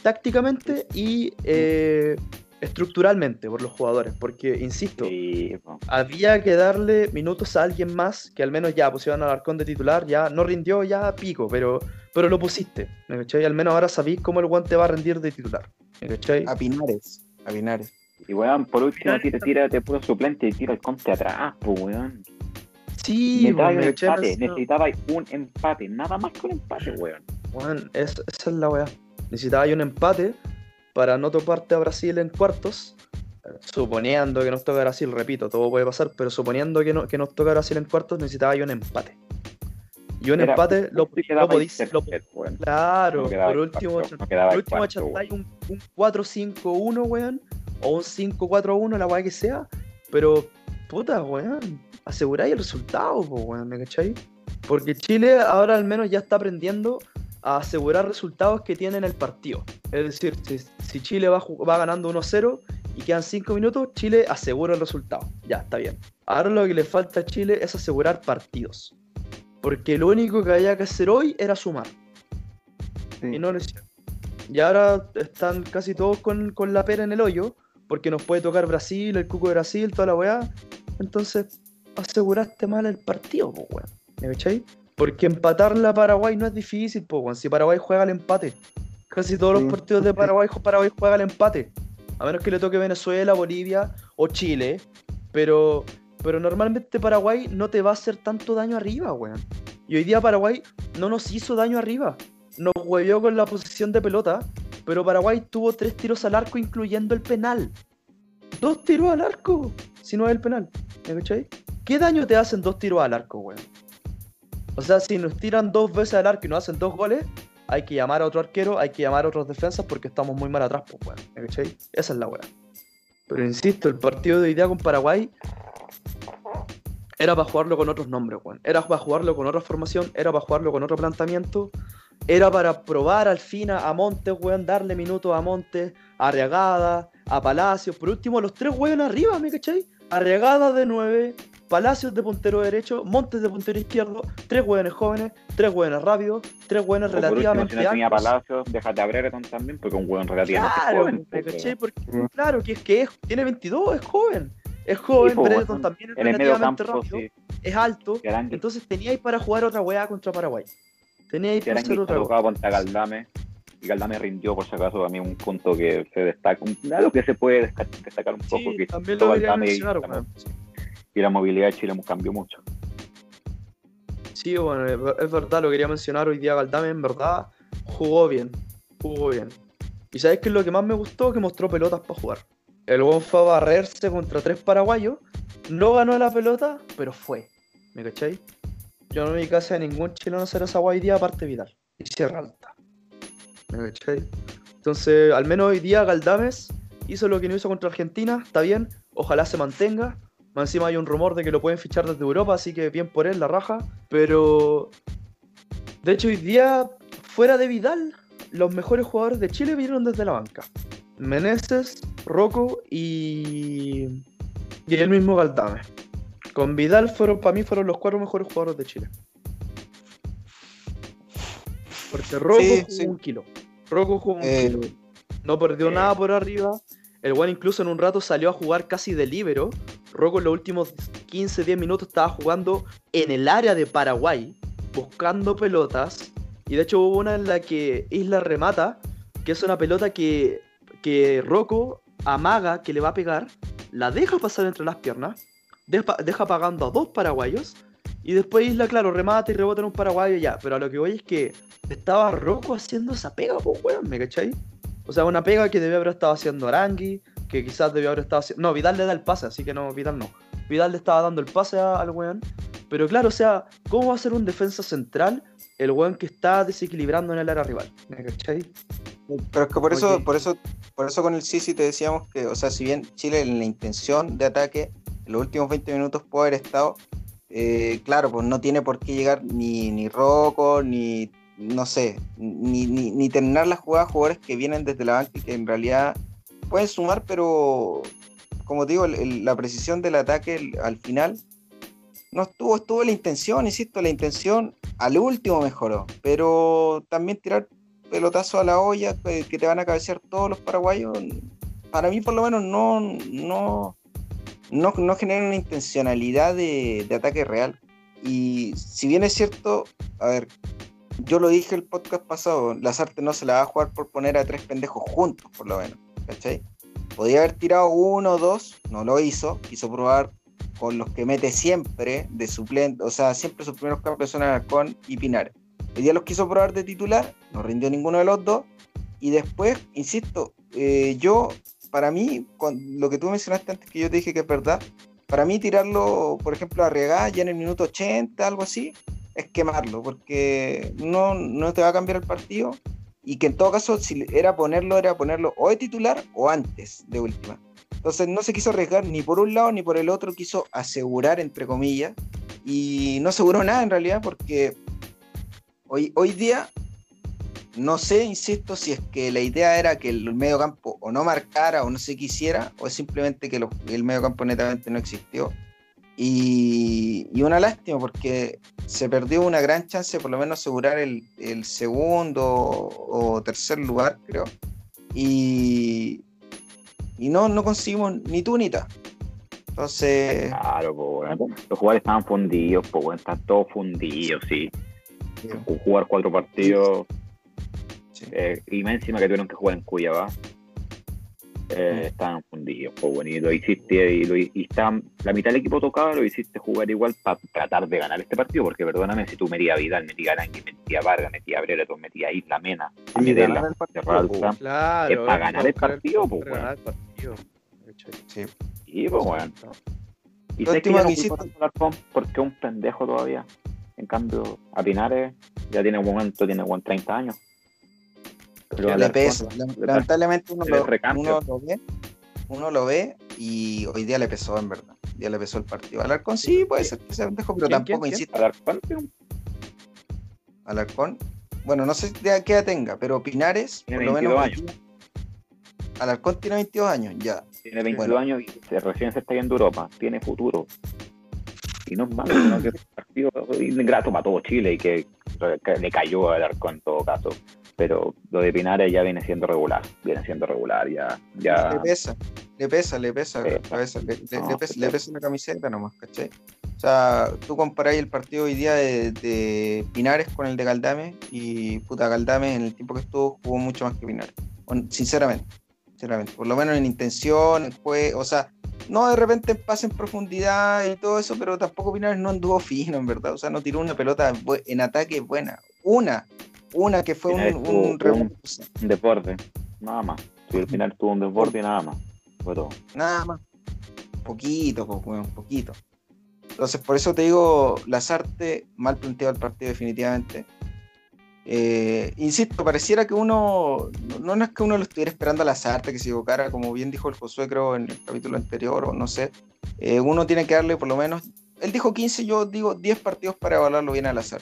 tácticamente y eh, estructuralmente por los jugadores, porque, insisto, Sí, había que darle minutos a alguien más que al menos ya pusieron al arcón de titular, ya no rindió ya pico, pero, pero lo pusiste, ¿me cachai? Al menos ahora sabéis cómo el guante va a rendir de titular, ¿me cachai? A Pinares. A Pinares. Y weón, por último, tira, tira de puro suplente y tira el conte atrás, pues weón. Sí, Necesitaba weón, un me cachai, empate, necesitaba un empate, nada más que un empate, weón. Weón, es- esa es la weá. Necesitaba un empate para no toparte a Brasil en cuartos. Suponiendo que nos toca Brasil, repito, todo puede pasar, pero suponiendo que, no, que nos toca Brasil en cuartos, necesitaba un empate. Y un Era- empate lo, lo podís. weón. claro, No por último, cuarto, no por último cuarto, un, un 4-5-1, weón. O un 5-4-1, la weá que sea. Pero, puta, weón. Aseguráis el resultado, po, weón, ¿me cachai? Porque Chile ahora al menos ya está aprendiendo a asegurar resultados que tiene en el partido. Es decir, si, si Chile va, va ganando 1-0 y quedan 5 minutos, Chile asegura el resultado. Ya, está bien. Ahora lo que le falta a Chile es asegurar partidos. Porque lo único que había que hacer hoy era sumar. Sí. Y no lo hicieron. Y ahora están casi todos con, con la pera en el hoyo, porque nos puede tocar Brasil, el cuco de Brasil, toda la weá. Entonces, aseguraste mal el partido, pues weón. ¿Me cachai? Porque empatarla a Paraguay no es difícil, pues weón. Si Paraguay juega el empate. Casi todos Sí. los partidos de Paraguay, Paraguay juega el empate. A menos que le toque Venezuela, Bolivia o Chile. Pero, pero normalmente Paraguay no te va a hacer tanto daño arriba, weón. Y hoy día Paraguay no nos hizo daño arriba nos huevió con la posición de pelota, pero Paraguay tuvo tres tiros al arco, incluyendo el penal. Dos tiros al arco, si no es el penal. ¿Me cachai? ¿Qué daño te hacen dos tiros al arco, weón? O sea, si nos tiran dos veces al arco y nos hacen dos goles, hay que llamar a otro arquero, hay que llamar a otros defensas porque estamos muy mal atrás, pues, weón. ¿Me cachai? Esa es la weá. Pero insisto, el partido de hoy día con Paraguay era para jugarlo con otros nombres, weón. Era para jugarlo con otra formación, era para jugarlo con otro planteamiento. Era para probar al fin a, Montes, weón, darle minutos a Montes, a Arriagada, a Palacios. Por último, los tres weón arriba, ¿me cachai? Arriagada de 9, Palacios de puntero derecho, Montes de puntero izquierdo, tres hueones jóvenes, tres hueones rápidos, tres hueones O por último, relativamente si no tenía altos. Palacios, déjate a Brereton también, porque un hueón relativamente Claro, joven. ¿me pues, pero- Porque, Mm. claro, que es que es, tiene 22, es joven. Es joven, pues, Brereton también es relativamente campo, rápido, sí. es alto. Arangui- Entonces teníais para jugar otra weá contra Paraguay. Teníais para hacer otra tocado contra Galdame. Y Galdame rindió, por si acaso, a mí un punto que se destaca, un- algo que se puede destacar un poco, Sí, que también todo lo Galdame y, mencionar, weón. Y la movilidad de Chile cambió mucho. Sí, bueno, es ver- es verdad, lo quería mencionar hoy día Galdame, en verdad, jugó bien, jugó bien. ¿Y sabes qué es lo que más me gustó? Que mostró pelotas para jugar. El weón fue a barrerse contra tres paraguayos, no ganó la pelota, pero fue. ¿Me cachai? Yo no vi casi a ningún chileno hacer esa guay día aparte Vidal. Y Sierra Alta. ¿Me cachai? Entonces, al menos hoy día Galdames hizo lo que no hizo contra Argentina, está bien, ojalá se mantenga. Más encima hay un rumor de que lo pueden fichar desde Europa, así que bien por él, la raja. Pero. De hecho, hoy día, fuera de Vidal, los mejores jugadores de Chile vinieron desde la banca. Meneses, Rocco y. Y el mismo Galdame. Con Vidal fueron, para mí, fueron los cuatro mejores jugadores de Chile. Porque Rocco Sí, jugó sí. un kilo. Rocco jugó un Eh, kilo. No perdió eh. nada por arriba. El One incluso en un rato salió a jugar casi de libero. Rocco en los últimos 15-10 minutos estaba jugando en el área de Paraguay, buscando pelotas. Y de hecho hubo una en la que Isla remata, que es una pelota que, que Rocco amaga que le va a pegar, la deja pasar entre las piernas, deja, deja pagando a dos paraguayos. Y después Isla, claro, remata y rebota en un paraguayo ya. Pero a lo que voy es que estaba Rocco haciendo esa pega, pues weón, ¿me cachai? O sea, una pega que debió haber estado haciendo Arangui, que quizás debió haber estado haciendo. No, Vidal le da el pase, así que no, Vidal no. Vidal le estaba dando el pase a- al weón. Pero claro, o sea, ¿cómo va a ser un defensa central el weón que está desequilibrando en el área rival? ¿Me cachai? Pero es que por eso, por eso, por eso con el Sisi te decíamos que, o sea, si bien Chile en la intención de ataque en los últimos 20 minutos puede haber estado, eh, claro, pues no tiene por qué llegar ni, ni Rocco, ni no sé, ni, ni, ni terminar la jugada jugadores que vienen desde la banca y que en realidad pueden sumar, pero como digo, la precisión del ataque al final no estuvo, estuvo la intención, insisto, la intención al último mejoró, pero también tirar pelotazo a la olla que, te van a cabecear todos los paraguayos, para mí por lo menos no, no, no, no genera una intencionalidad de, de ataque real. Y si bien es cierto, a ver, yo lo dije el podcast pasado, Lazarte no se la va a jugar por poner a tres pendejos juntos, por lo menos, ¿cachai? Podía haber tirado uno o dos, no lo hizo, quiso probar con los que mete siempre de suplente, o sea, siempre sus primeros cambios son Alarcón y Pinares. Hoy día los quiso probar de titular, no rindió ninguno de los dos, y después, insisto, eh, yo, para mí, con lo que tú mencionaste antes, que yo te dije que es verdad, para mí tirarlo, por ejemplo, a Regá ya en el minuto 80, algo así, es quemarlo, porque no, no te va a cambiar el partido, y que en todo caso, si era ponerlo, era ponerlo o de titular o antes de última. Entonces no se quiso arriesgar ni por un lado ni por el otro, quiso asegurar, entre comillas, y no aseguró nada en realidad, porque hoy, hoy día no sé, insisto, si es que la idea era que el medio campo o no marcara o no se quisiera, o simplemente que el medio campo netamente no existió. Y, y una lástima porque se perdió una gran chance de por lo menos asegurar el, el segundo o tercer lugar, creo. Y, y no, no conseguimos ni tú ni ta. Entonces, Claro, weón. Los jugadores estaban fundidos, pues, weón, están todos fundidos, sí. Jugar cuatro partidos, sí. eh, y más encima que tuvieron que jugar en Cuyabá, eh, Mm. estaban fundidos, pues, bueno, y lo hiciste, y, lo, y estaban, la mitad del equipo tocaba, lo hiciste jugar igual para tratar de ganar este partido, porque perdóname, si tú metías a Vidal, metías a metías a Vargas, metías a Brereton, metías a Isla Mena, a Medela, ganar el partido, Cerrar el po. campo. Claro. Es para ganar el partido, pues, ganar el partido. sí. y pues, bueno. Y sé que ya no Alarcón porque es un pendejo todavía. En cambio, a Pinares ya tiene un momento, tiene buen 30 años. Pero le Alarcón, pesa. le- Lamentablemente uno lo, recambio. uno lo ve, uno lo ve y hoy día le pesó, en verdad. Hoy día le pesó el partido. Alarcón sí puede ser que sea pendejo, pero ¿Quién, tampoco, quién, insisto, Alarcón un- Alarcón. Bueno, no sé de qué edad tenga, pero Pinares, Tiene por lo menos. 22 día- Alarcón tiene 22 años, ya. Tiene 22 Bueno. años y se- recién se está yendo a Europa. Tiene futuro. Y no es malo, sino que es un partido ingrato para todo Chile y que, que le cayó al arco en todo caso. Pero lo de Pinares ya viene siendo regular. Viene siendo regular, ya. ya Le pesa, le pesa, le pesa, pesa, le, le- No, le pesa, le pesa la camiseta nomás, ¿cachai? O sea, tú comparás el partido hoy día de, de Pinares con el de Galdame y puta Galdame en el tiempo que estuvo jugó mucho más que Pinares. Sinceramente, sinceramente. Por lo menos en intención, en juego, o sea, no de repente en pase en profundidad y todo eso, pero tampoco Pinares no anduvo fino, en verdad. O sea, no tiró una pelota en ataque buena. Una, una que fue un, un un- un deporte. Nada más. Si al final tuvo un deporte y nada más. Fue todo. Nada más. Poquito, weón, poquito. Entonces, por eso te digo, Lazarte, mal planteado el partido definitivamente. Eh, insisto, pareciera que uno, no, no es que uno lo estuviera esperando a Lazarte que se equivocara, como bien dijo el Josué, creo, en el capítulo anterior, o no sé. Eh, uno tiene que darle por lo menos, él dijo 15, yo digo 10 partidos para evaluarlo bien al azar.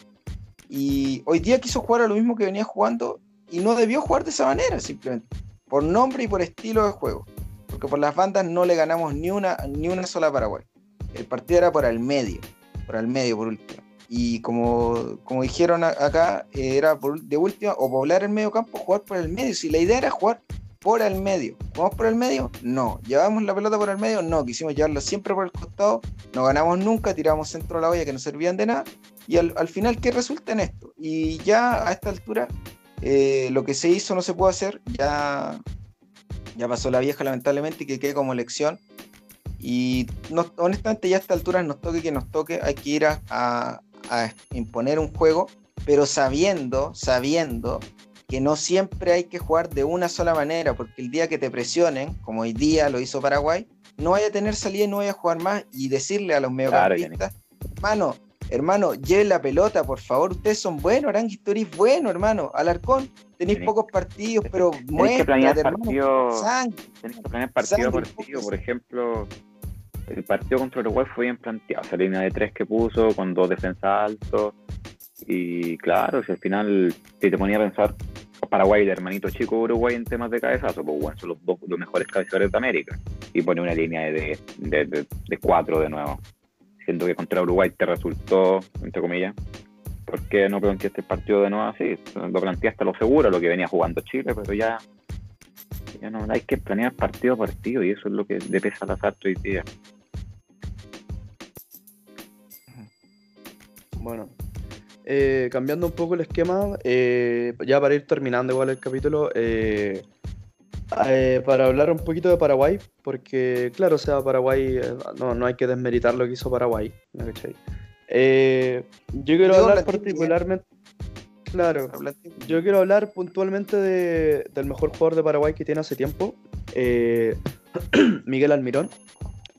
Y hoy día quiso jugar a lo mismo que venía jugando y no debió jugar de esa manera, simplemente. Por nombre y por estilo de juego porque por las bandas no le ganamos ni una, ni una sola Paraguay. El partido era por el medio, por el medio por último. Y como, como dijeron acá, eh, era por, de última, o poblar el medio campo, jugar por el medio. Si la idea era jugar por el medio, ¿jugamos por el medio? No. ¿Llevamos la pelota por el medio? No. Quisimos llevarla siempre por el costado, no ganamos nunca, tiramos centro a la olla que no servían de nada. Y al, al final, ¿qué resulta en esto? Y ya a esta altura, eh, lo que se hizo no se puede hacer, ya ya pasó la vieja lamentablemente y que quede como lección. Y no- honestamente ya a esta altura nos toque que nos toque, hay que ir a, a- a imponer un juego, pero sabiendo, sabiendo que no siempre hay que jugar de una sola manera, porque el día que te presionen, como hoy día lo hizo Paraguay, no vaya a tener salida y no vaya a jugar más y decirle a los Claro, mediocampistas, hermano, hermano, lleven la pelota, por favor, ustedes son buenos, Arangui, tú eres bueno, hermano, Alarcón, tenéis Tenés- pocos partidos, pero Tenés que planear partidos. Tenés que planear partido Sangre, partido. Por ejemplo, el partido contra Uruguay fue bien planteado. Esa línea de tres que puso con dos defensas altos. Y claro, si al final si te ponía a pensar Paraguay, el hermanito chico de Uruguay en temas de cabezazo, pues bueno, son los dos los mejores cabezadores de América. Y pone una línea de, de, de- de cuatro de nuevo. Siento que contra Uruguay te resultó, entre comillas. ¿Por qué no planteaste el partido de nuevo así? Lo planteaste a lo seguro, lo que venía jugando Chile, pero ya ya no hay que planear partido a partido y eso es lo que le pesa al azar hoy día. Bueno, eh, cambiando un poco el esquema, eh, ya para ir terminando igual el capítulo, eh, eh, para hablar un poquito de Paraguay, porque claro, o sea, Paraguay, eh, no, no hay que desmeritar lo que hizo Paraguay. Eh, yo quiero hablar la- particularmente, claro, yo quiero hablar puntualmente de- del mejor jugador de Paraguay que tiene hace tiempo, Miguel Almirón.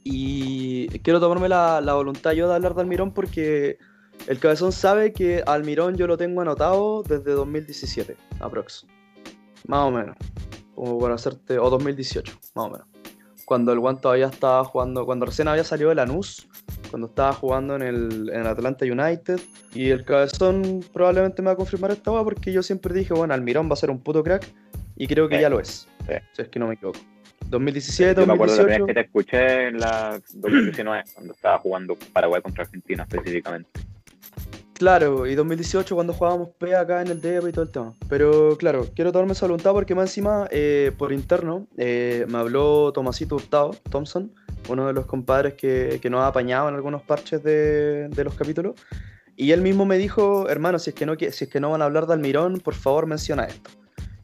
Y quiero tomarme la, la voluntad yo de hablar de Almirón porque el cabezón sabe que Almirón yo lo tengo anotado desde 2017, aprox. Más o menos. Como para hacerte. O 2018, más o menos. Cuando el Juan todavía estaba jugando. Cuando recién había salido de Lanús. Cuando estaba jugando en el, en el Atlanta United. Y el cabezón probablemente me va a confirmar esta hueá porque yo siempre dije, bueno, Almirón va a ser un puto crack. Y creo que Sí, ya lo es. sí. Si es que no me equivoco. 2017, Yo me acuerdo la primera 2018. vez que te escuché en la 2019, cuando estaba jugando Paraguay contra Argentina específicamente. Claro, y 2018 cuando jugábamos P acá en el DEP y todo el tema. Pero claro, quiero tomarme esa voluntad porque más encima, eh, por interno, eh, me habló Tomasito Hurtado, Thompson, uno de los compadres que, que nos ha apañado en algunos parches de, de los capítulos. Y él mismo me dijo, hermano, si es, que no, si es que no van a hablar de Almirón, por favor menciona esto.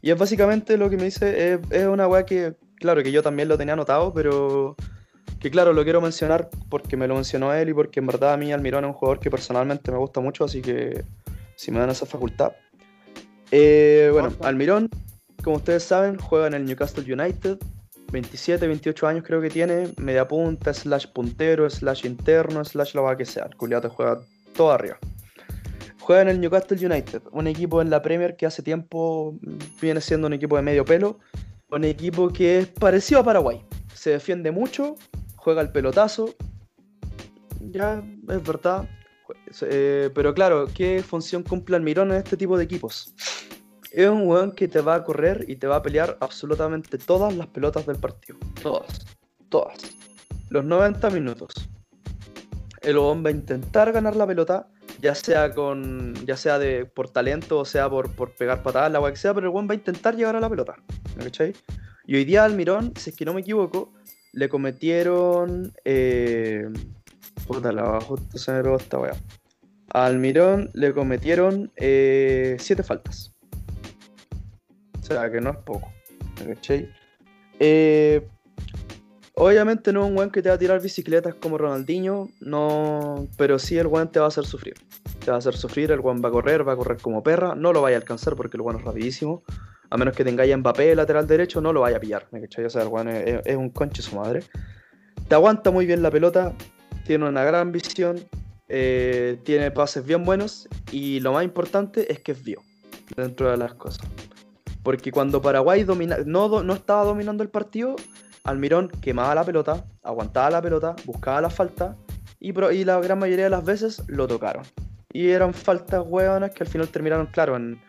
Y es básicamente lo que me dice, es, es una weá que, claro, que yo también lo tenía anotado, pero que claro, lo quiero mencionar porque me lo mencionó él y porque en verdad a mí Almirón es un jugador que personalmente me gusta mucho, así que si me dan esa facultad. Eh, bueno. Almirón, como ustedes saben, juega en el Newcastle United, 27, 28 años creo que tiene, media punta, slash puntero, slash interno, slash lo que sea. El culiao te juega todo arriba. juega en el Newcastle United, un equipo en la Premier que hace tiempo viene siendo un equipo de medio pelo, un equipo que es parecido a Paraguay. Se defiende mucho, juega el pelotazo. Ya, es verdad. Eh, pero claro, ¿qué función cumple Almirón en este tipo de equipos? Es un weón que te va a correr y te va a pelear absolutamente todas las pelotas del partido. Todas. Todas. Los 90 minutos. El weón va a intentar ganar la pelota, ya sea con. ya sea de por talento o sea por, por pegar patadas, la que sea, pero el weón va a intentar llegar a la pelota. ¿Me cachai? Y hoy día Almirón, si es que no me equivoco, le cometieron. Eh, puta, la justo se me esta weá. A Almirón le cometieron 7 eh, faltas. O sea, que no es poco. Eh, obviamente no es un weón que te va a tirar bicicletas como Ronaldinho, no, pero sí el weón te va a hacer sufrir. Te va a hacer sufrir, el weón va a correr, va a correr como perra, no lo vaya a alcanzar porque el weón es rapidísimo. A menos que tengáis Mbappé lateral derecho, no lo vaya a pillar. ¿me? O sea, el weón es, un conche su madre. Te aguanta muy bien la pelota, tiene una gran visión, eh, tiene pases bien buenos y lo más importante es que es bio dentro de las cosas. Porque cuando Paraguay domina, no, no estaba dominando el partido, Almirón quemaba la pelota, aguantaba la pelota, buscaba la falta y, y la gran mayoría de las veces lo tocaron. Y eran faltas hueonas que al final terminaron, claro, en,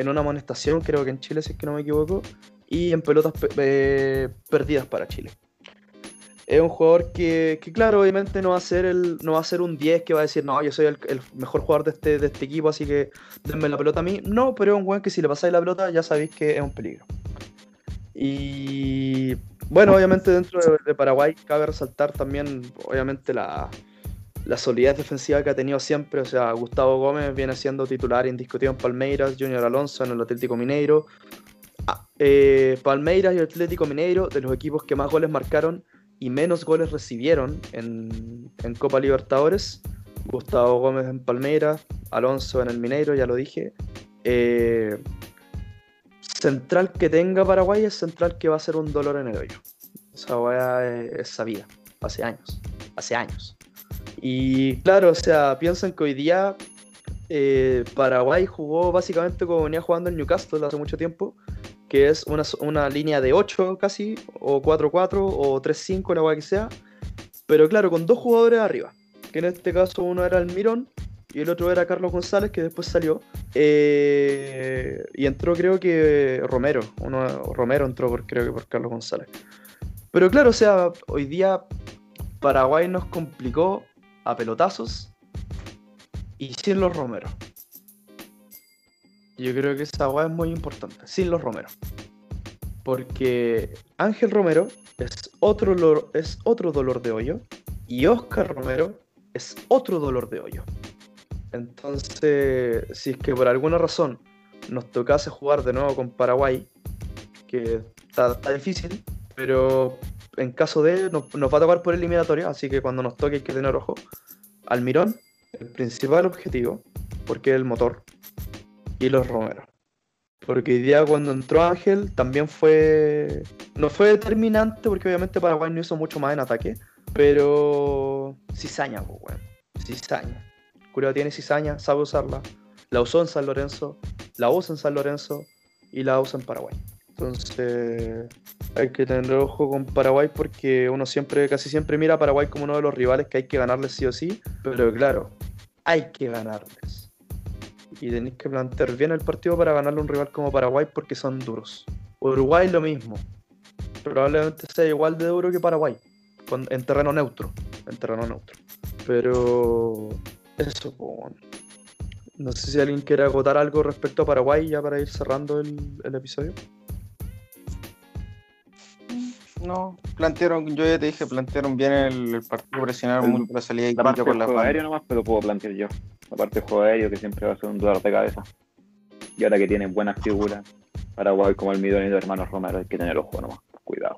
en una amonestación, creo que en Chile, si es que no me equivoco, y en pelotas eh, perdidas para Chile es un jugador que, claro, obviamente no va a ser el, no va a ser un 10 que va a decir, no, yo soy el, mejor jugador de este, de este equipo, así que denme la pelota a mí. No, pero es un weón que si le pasáis la pelota ya sabéis que es un peligro. Y bueno, obviamente dentro de, Paraguay cabe resaltar también, obviamente, la, la solidez defensiva que ha tenido siempre. O sea, Gustavo Gómez viene siendo titular indiscutido en Palmeiras, Junior Alonso en el Atlético Mineiro. Ah, eh, Palmeiras y Atlético Mineiro, de los equipos que más goles marcaron y menos goles recibieron en, Copa Libertadores. Gustavo Gómez en Palmeiras, Alonso en el Mineiro, ya lo dije. Eh, central que tenga Paraguay es central que va a ser un dolor en el hoyo. Esa weá es, sabida, hace años, hace años. Y claro, o sea, piensan que hoy día eh, Paraguay jugó básicamente como venía jugando en Newcastle hace mucho tiempo, que es una, línea de 8 casi, o 4-4, o 3-5, la que sea, pero claro, con dos jugadores arriba, que en este caso uno era el Mirón y el otro era Carlos González, que después salió, eh, y entró creo que Romero, uno, Romero entró creo que por Carlos González. Pero claro, o sea, hoy día Paraguay nos complicó a pelotazos y sin los Romero. Yo creo que esa weá es muy importante, sin los Romero. Porque Ángel Romero es otro, dolor, es otro dolor de hoyo y Oscar Romero es otro dolor de hoyo. Entonces, si es que por alguna razón nos tocase jugar de nuevo con Paraguay, que está, difícil, pero en caso de nos, nos, va a tocar por eliminatoria, así que cuando nos toque hay que tener ojo. Almirón, el principal objetivo, porque es el motor, y los Romero. Porque hoy día cuando entró Ángel también fue. No fue determinante porque obviamente Paraguay no hizo mucho más en ataque. Pero. Cizaña, pues, weón. Cizaña. Curio tiene cizaña, sabe usarla. La usó en San Lorenzo, la usa en San Lorenzo y la usa en Paraguay. Entonces hay que tener ojo con Paraguay porque uno siempre, casi siempre mira a Paraguay como uno de los rivales que hay que ganarles sí o sí. Pero claro, hay que ganarles y tenéis que plantear bien el partido para ganarle a un rival como Paraguay porque son duros. Uruguay lo mismo. Probablemente sea igual de duro que Paraguay. En terreno neutro. En terreno neutro. Pero eso, no sé si alguien quiere agotar algo respecto a Paraguay ya para ir cerrando el, episodio. No, plantearon, yo ya te dije, plantearon bien el, partido, presionaron mucho la salida y la parte con la aéreo nomás, pero puedo plantear yo. Aparte juego aéreo que siempre va a ser un dolor de cabeza. Y ahora que tienen buenas figuras, Paraguay como el Midón y los hermanos Romero, hay que tener ojo nomás, cuidado.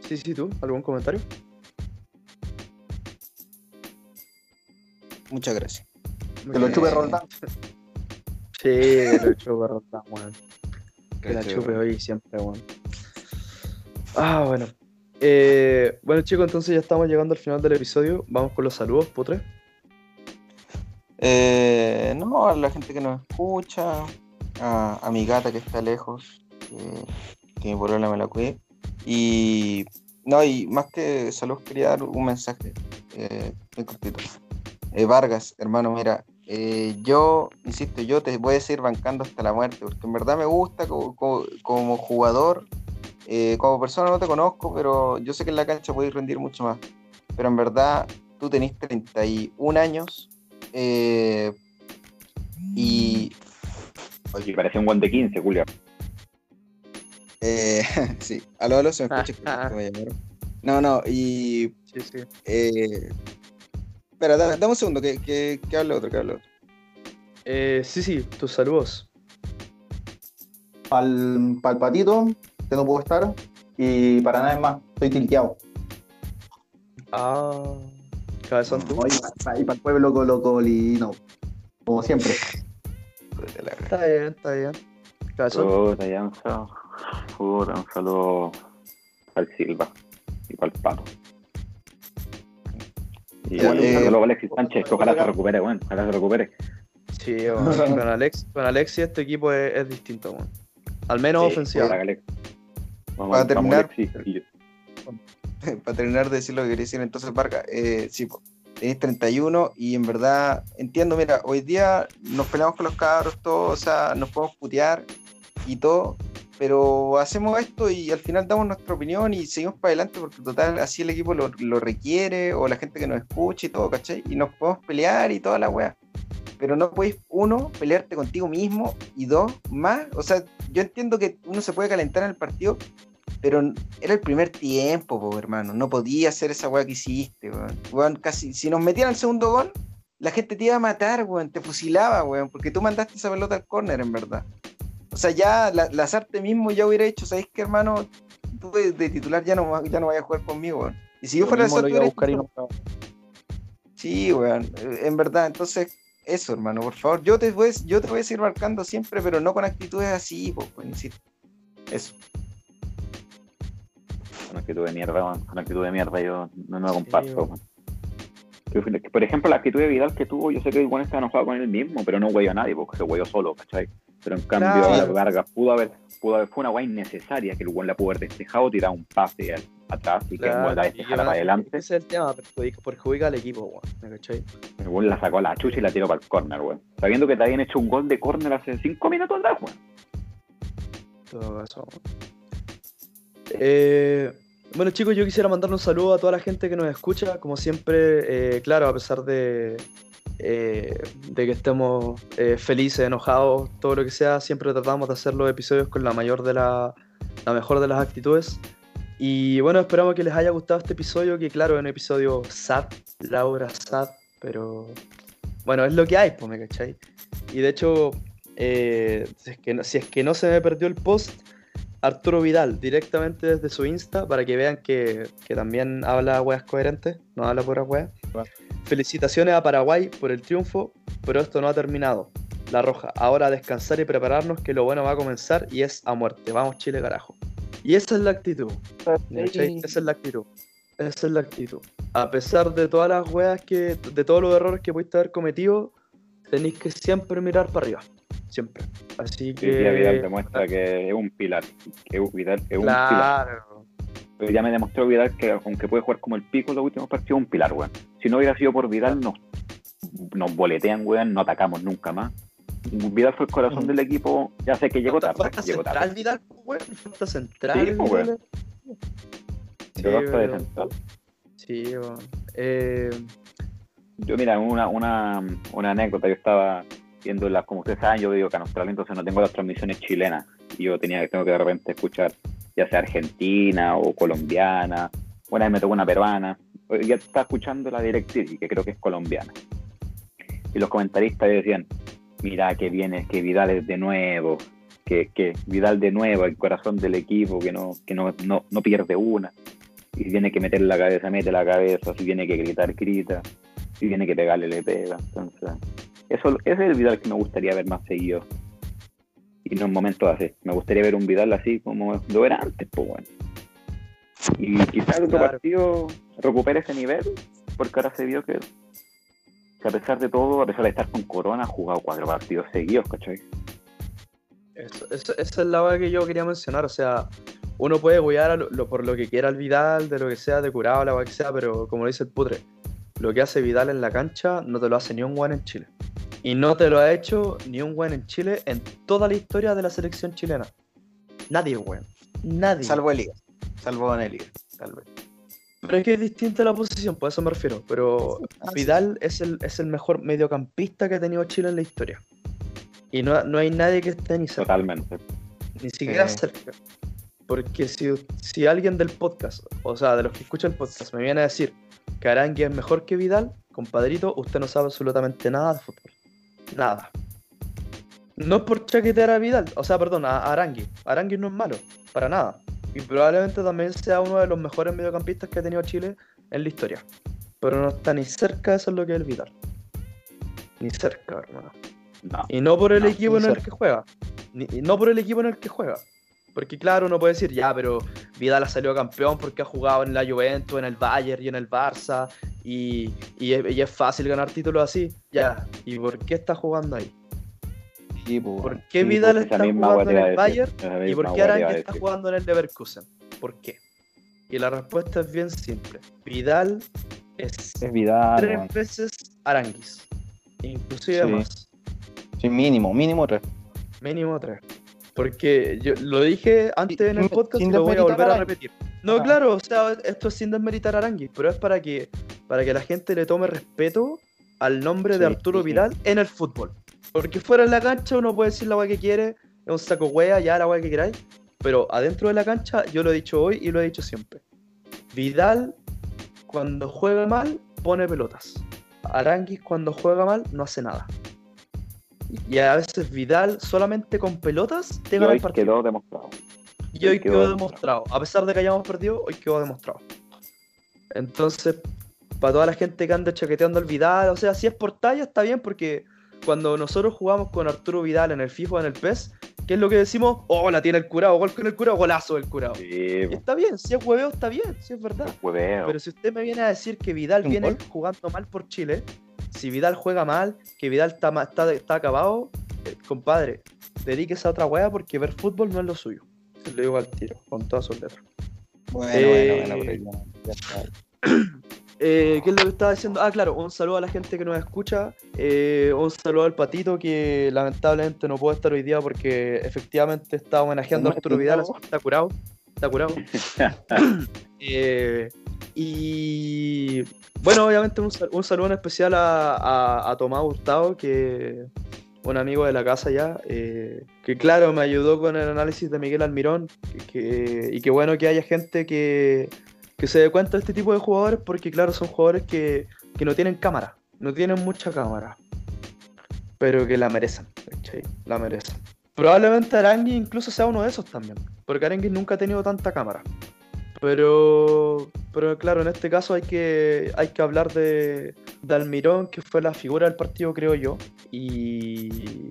Sí, sí, tú, ¿algún comentario? Muchas gracias. Que lo chupe Roldán. Sí, que lo chupe Roldán, weón. Que la chupe hoy siempre, weón. Ah, bueno. Eh, bueno chicos, entonces ya estamos llegando al final del episodio. Vamos con los saludos, Putre. Eh, no, a la gente que nos escucha, a, a mi gata que está lejos, que, que mi polola me la cuide. Y no, y más que saludos quería dar un mensaje eh, muy cortito. Eh, Vargas, hermano, mira, eh, yo, insisto, yo te voy a seguir bancando hasta la muerte, porque en verdad me gusta como, como- como jugador, eh, como persona no te conozco, pero yo sé que en la cancha podéis rendir mucho más. Pero en verdad, tú tenés 31 años eh, y Y parece un guan de 15, Julio. eh, sí, aló, aló, se me escucha me. No, no, y Sí, sí. Espera, da- dame un segundo, que, que, que hable otro, que hable otro. Eh, sí, sí, tus saludos. Para el patito, que no puedo estar. Y para nada más, estoy tilteado. Ah, cabezón tú. Y para el pueblo colocolino. Como siempre. Está bien, está bien. Cabezón. Puta, ya un saludo. Puta, un saludo al Silva y para el Pato. Y bueno, eh, Alexis Sánchez, que ojalá se recupere, bueno, ojalá se recupere. Sí, bueno, con, Alex, con Alexis este equipo es, es distinto, bueno. Al menos Sí, ofensivo. Vamos, Para terminar- para terminar de decir lo que quería decir, entonces, Vargas, eh, sí, tenés 31 y en verdad entiendo, mira, hoy día nos peleamos con los cabros, todos, o sea, nos podemos putear y todo, pero hacemos esto y al final damos nuestra opinión y seguimos para adelante porque total, así el equipo lo, lo requiere o la gente que nos escucha y todo, ¿cachai? Y nos podemos pelear y toda la wea. Pero no podéis, uno, pelearte contigo mismo y dos, más, o sea, yo entiendo que uno se puede calentar en el partido, pero era el primer tiempo, po, hermano. No podía hacer esa weá que hiciste, weón. Weón, casi, si nos metían el segundo gol, la gente te iba a matar, weón. Te fusilaba, weón. Porque tú mandaste esa pelota al córner, en verdad. O sea, ya la, Lazarte mismo ya hubiera hecho, ¿sabéis qué, hermano? Tú de, de titular ya no, ya no vayas a jugar conmigo, weón. Y si yo fuera Lazarte, iba a hubiera buscar y hecho- no- Sí, weón, eh, en verdad, entonces, eso, hermano, por favor, yo te voy, yo te voy a seguir marcando siempre, pero no con actitudes así, pues, insisto. Eso. Con actitud de mierda, weón, con actitud de mierda yo no me lo comparto. weón. Que- que, Por ejemplo, la actitud de Vidal que tuvo, yo sé que el bueno está enojado con él mismo, pero no hueyó a nadie, porque se hueyó solo, ¿cachai? Pero en cambio, Claro. Vargas pudo haber, pudo haber, fue una weá innecesaria que el buen la pudo haber despejado, tirado un pase al- atrás y que el Claro, weón la despejara para adelante. Ese es el tema, perjudica, perjudica al equipo, weón. ¿me cachai? El weón la sacó a la chucha y la tiró para el córner, weón. Sabiendo que te habían hecho un gol de córner hace cinco minutos atrás, weón. todo caso. Eh, bueno chicos, yo quisiera mandar un saludo a toda la gente que nos escucha. Como siempre, eh, claro, a pesar de, eh, de que estemos eh, felices, enojados, todo lo que sea, siempre tratamos de hacer los episodios con la mayor de la, la mejor de las actitudes. Y bueno, esperamos que les haya gustado este episodio, que claro, es un episodio sad, Laura sad, pero bueno, es lo que hay, pues, ¿me cachai? Y de hecho, eh, si, es que no, si es que no se me perdió el post, Arturo Vidal, directamente desde su Insta, para que vean que, que también habla weas coherentes, no habla puras weas. Felicitaciones a Paraguay por el triunfo, pero esto no ha terminado. La Roja, ahora a descansar y prepararnos que lo bueno va a comenzar y es a muerte. Vamos Chile, carajo. Y esa es la actitud. ¿cachai? Esa es la actitud. Esa es la actitud. A pesar de todas las weas que, de todos los errores que pudiste haber cometido, tenéis que siempre mirar para arriba. Siempre. Así Sí, que. día Vidal demuestra que es un pilar. Que Vidal es un pilar. Claro. Pero ya me demostró Vidal que aunque puede jugar como el pico en los últimos partidos, es un pilar, weón. Si no hubiera sido por Vidal, nos, nos boletean, weón, no atacamos nunca más. Vidal fue el corazón del equipo, ya sé que llegó tarde, falta llegó central, tarde. Vidal, weón. Falta central. Sí, pues, weón. Sí, weón. central. Sí, weón. Eh, Yo, mira, una, una, una anécdota, yo estaba viendo las, como ustedes saben, yo vivo acá en Australia, entonces no tengo las transmisiones chilenas. Y yo tenía, tengo que de repente escuchar, ya sea argentina o colombiana. Una vez me tocó una peruana. Ya estaba escuchando la DirecTV, que creo que es colombiana. Y los comentaristas decían, mira que viene, que Vidal es de nuevo, que, que Vidal de nuevo, el corazón del equipo, que no, que no, no, no pierde una. Y tiene que meter la cabeza, mete la cabeza, si tiene que gritar, grita si tiene que pegarle, le pega. Entonces, eso, ese es el Vidal que me gustaría ver más seguido. Y no en momentos así. Me gustaría ver un Vidal así como lo era antes, pues bueno. Y quizás otro Claro. partido recupere ese nivel, porque ahora se vio que, que a pesar de todo, a pesar de estar con Corona, ha jugado cuatro partidos seguidos, ¿cachai? Eso- eso- esa es la weá que yo quería mencionar. O sea, uno puede lo- lo- por lo que quiera al Vidal, de lo que sea, de curado, la que sea, pero como dice el putre, lo que hace Vidal en la cancha no te lo hace ni un weón en Chile. Y no te lo ha hecho ni un weón en Chile en toda la historia de la selección chilena. Nadie, weón. Nadie. Salvo Liga. Salvo en el Liga. Tal vez. Pero es que es distinta la posición, por eso me refiero. Pero Ah, sí. Vidal es el, es el mejor mediocampista que ha tenido Chile en la historia. Y no, no hay nadie que esté ni cerca. Totalmente. Ni siquiera Sí. cerca. Porque si, si alguien del podcast, o sea, de los que escuchan el podcast, me viene a decir que Arangui es mejor que Vidal, compadrito, usted no sabe absolutamente nada de fútbol. Nada. No es por chaquetear a Vidal, o sea, perdón, a Arangui. Arangui no es malo, para nada. Y probablemente también sea uno de los mejores mediocampistas que ha tenido Chile en la historia. Pero no está ni cerca de ser lo que es el Vidal. Ni cerca, hermano. No. Y no por el No, equipo en el que juega. Ni- no por el equipo en el que juega. Porque claro, uno puede decir, ya, pero Vidal ha salido campeón porque ha jugado en la Juventus, en el Bayern y en el Barça. Y, y es, y es fácil ganar títulos así. Ya. ¿Y por qué está jugando ahí? Sí, pues, ¿Por qué Sí, Vidal pues, está jugando en el decir, Bayern? ¿Y por qué weá te iba a Arangui está jugando en el Leverkusen? ¿Por qué? Y la respuesta es bien simple. Vidal es Es Vidal, tres weón. veces Aranguis. Inclusive Sí. más. Sí, mínimo, mínimo tres. Mínimo tres. Porque yo lo dije antes en el podcast y lo voy a volver a repetir. No, Ah. claro, o sea, esto es sin desmeritar a Arangui, pero es para que, para que la gente le tome respeto al nombre de Arturo sí, sí. Vidal en el fútbol. Porque fuera de la cancha uno puede decir la weá que quiere, es un saco wea, ya la weá que queráis. Pero adentro de la cancha, yo lo he dicho hoy y lo he dicho siempre. Vidal, cuando juega mal, pone pelotas. Aranguis, cuando juega mal, no hace nada. Y a veces Vidal, solamente con pelotas, te gana el partido. quedó demostrado. Y hoy hoy quedó quedó demostrado. A pesar de que hayamos perdido, hoy quedó demostrado. Entonces, para toda la gente que anda chaqueteando al Vidal, o sea, si es por talla, está bien, porque cuando nosotros jugamos con Arturo Vidal en el FIFA o en el PES, ¿qué es lo que decimos? Oh, la tiene el curado, gol con el curado, golazo del curado. Sí, Y está bien, si es hueveo, está bien, si es verdad. hueveo. Pero si usted me viene a decir que Vidal ¿Un viene gol? jugando mal por Chile, si Vidal juega mal, que Vidal está, está, está acabado, eh, compadre, dedíquese a otra wea porque ver fútbol no es lo suyo. Se lo digo al tiro, con todas sus letras. Bueno, Eh, bueno, bueno, pero ya- ya está. Eh, ¿Qué es lo que estaba diciendo? Ah, claro, un saludo a la gente que nos escucha. eh, un saludo al patito que lamentablemente no puede estar hoy día porque efectivamente está homenajeando a Arturo Vidal, así que está curado. Está curado. Eh, y bueno, obviamente un, sal- un saludo en especial a, a- a Tomás Hurtado, que un amigo de la casa ya, eh, que claro, me ayudó con el análisis de Miguel Almirón, que- que- y qué bueno que haya gente que, que se dé cuenta de este tipo de jugadores, porque claro, son jugadores que, que no tienen cámara, no tienen mucha cámara, pero que la merecen. La merecen. Probablemente Arangui incluso sea uno de esos también, porque Arangui nunca ha tenido tanta cámara. Pero, pero claro, en este caso hay que, hay que hablar de, de Almirón, que fue la figura del partido, creo yo. Y,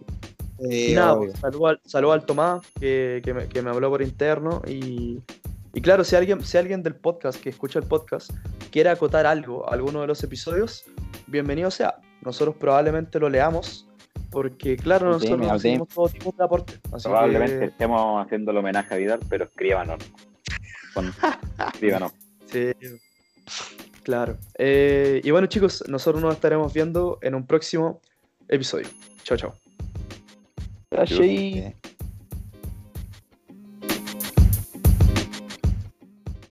y nada, pues, saludo al, saludo al Tomás, que, que me, que me habló por interno. Y, y claro, si alguien, si alguien del podcast, que escucha el podcast, quiere acotar algo a alguno de los episodios, bienvenido sea. Nosotros probablemente lo leamos, porque claro, nosotros recibimos todo tipo de aporte. Así Probablemente que- estemos haciendo el homenaje a Vidal, pero escríbanos. Con- escríbanos. Sí, claro. Eh, y bueno, chicos, nosotros nos estaremos viendo en un próximo episodio. Chao, chao.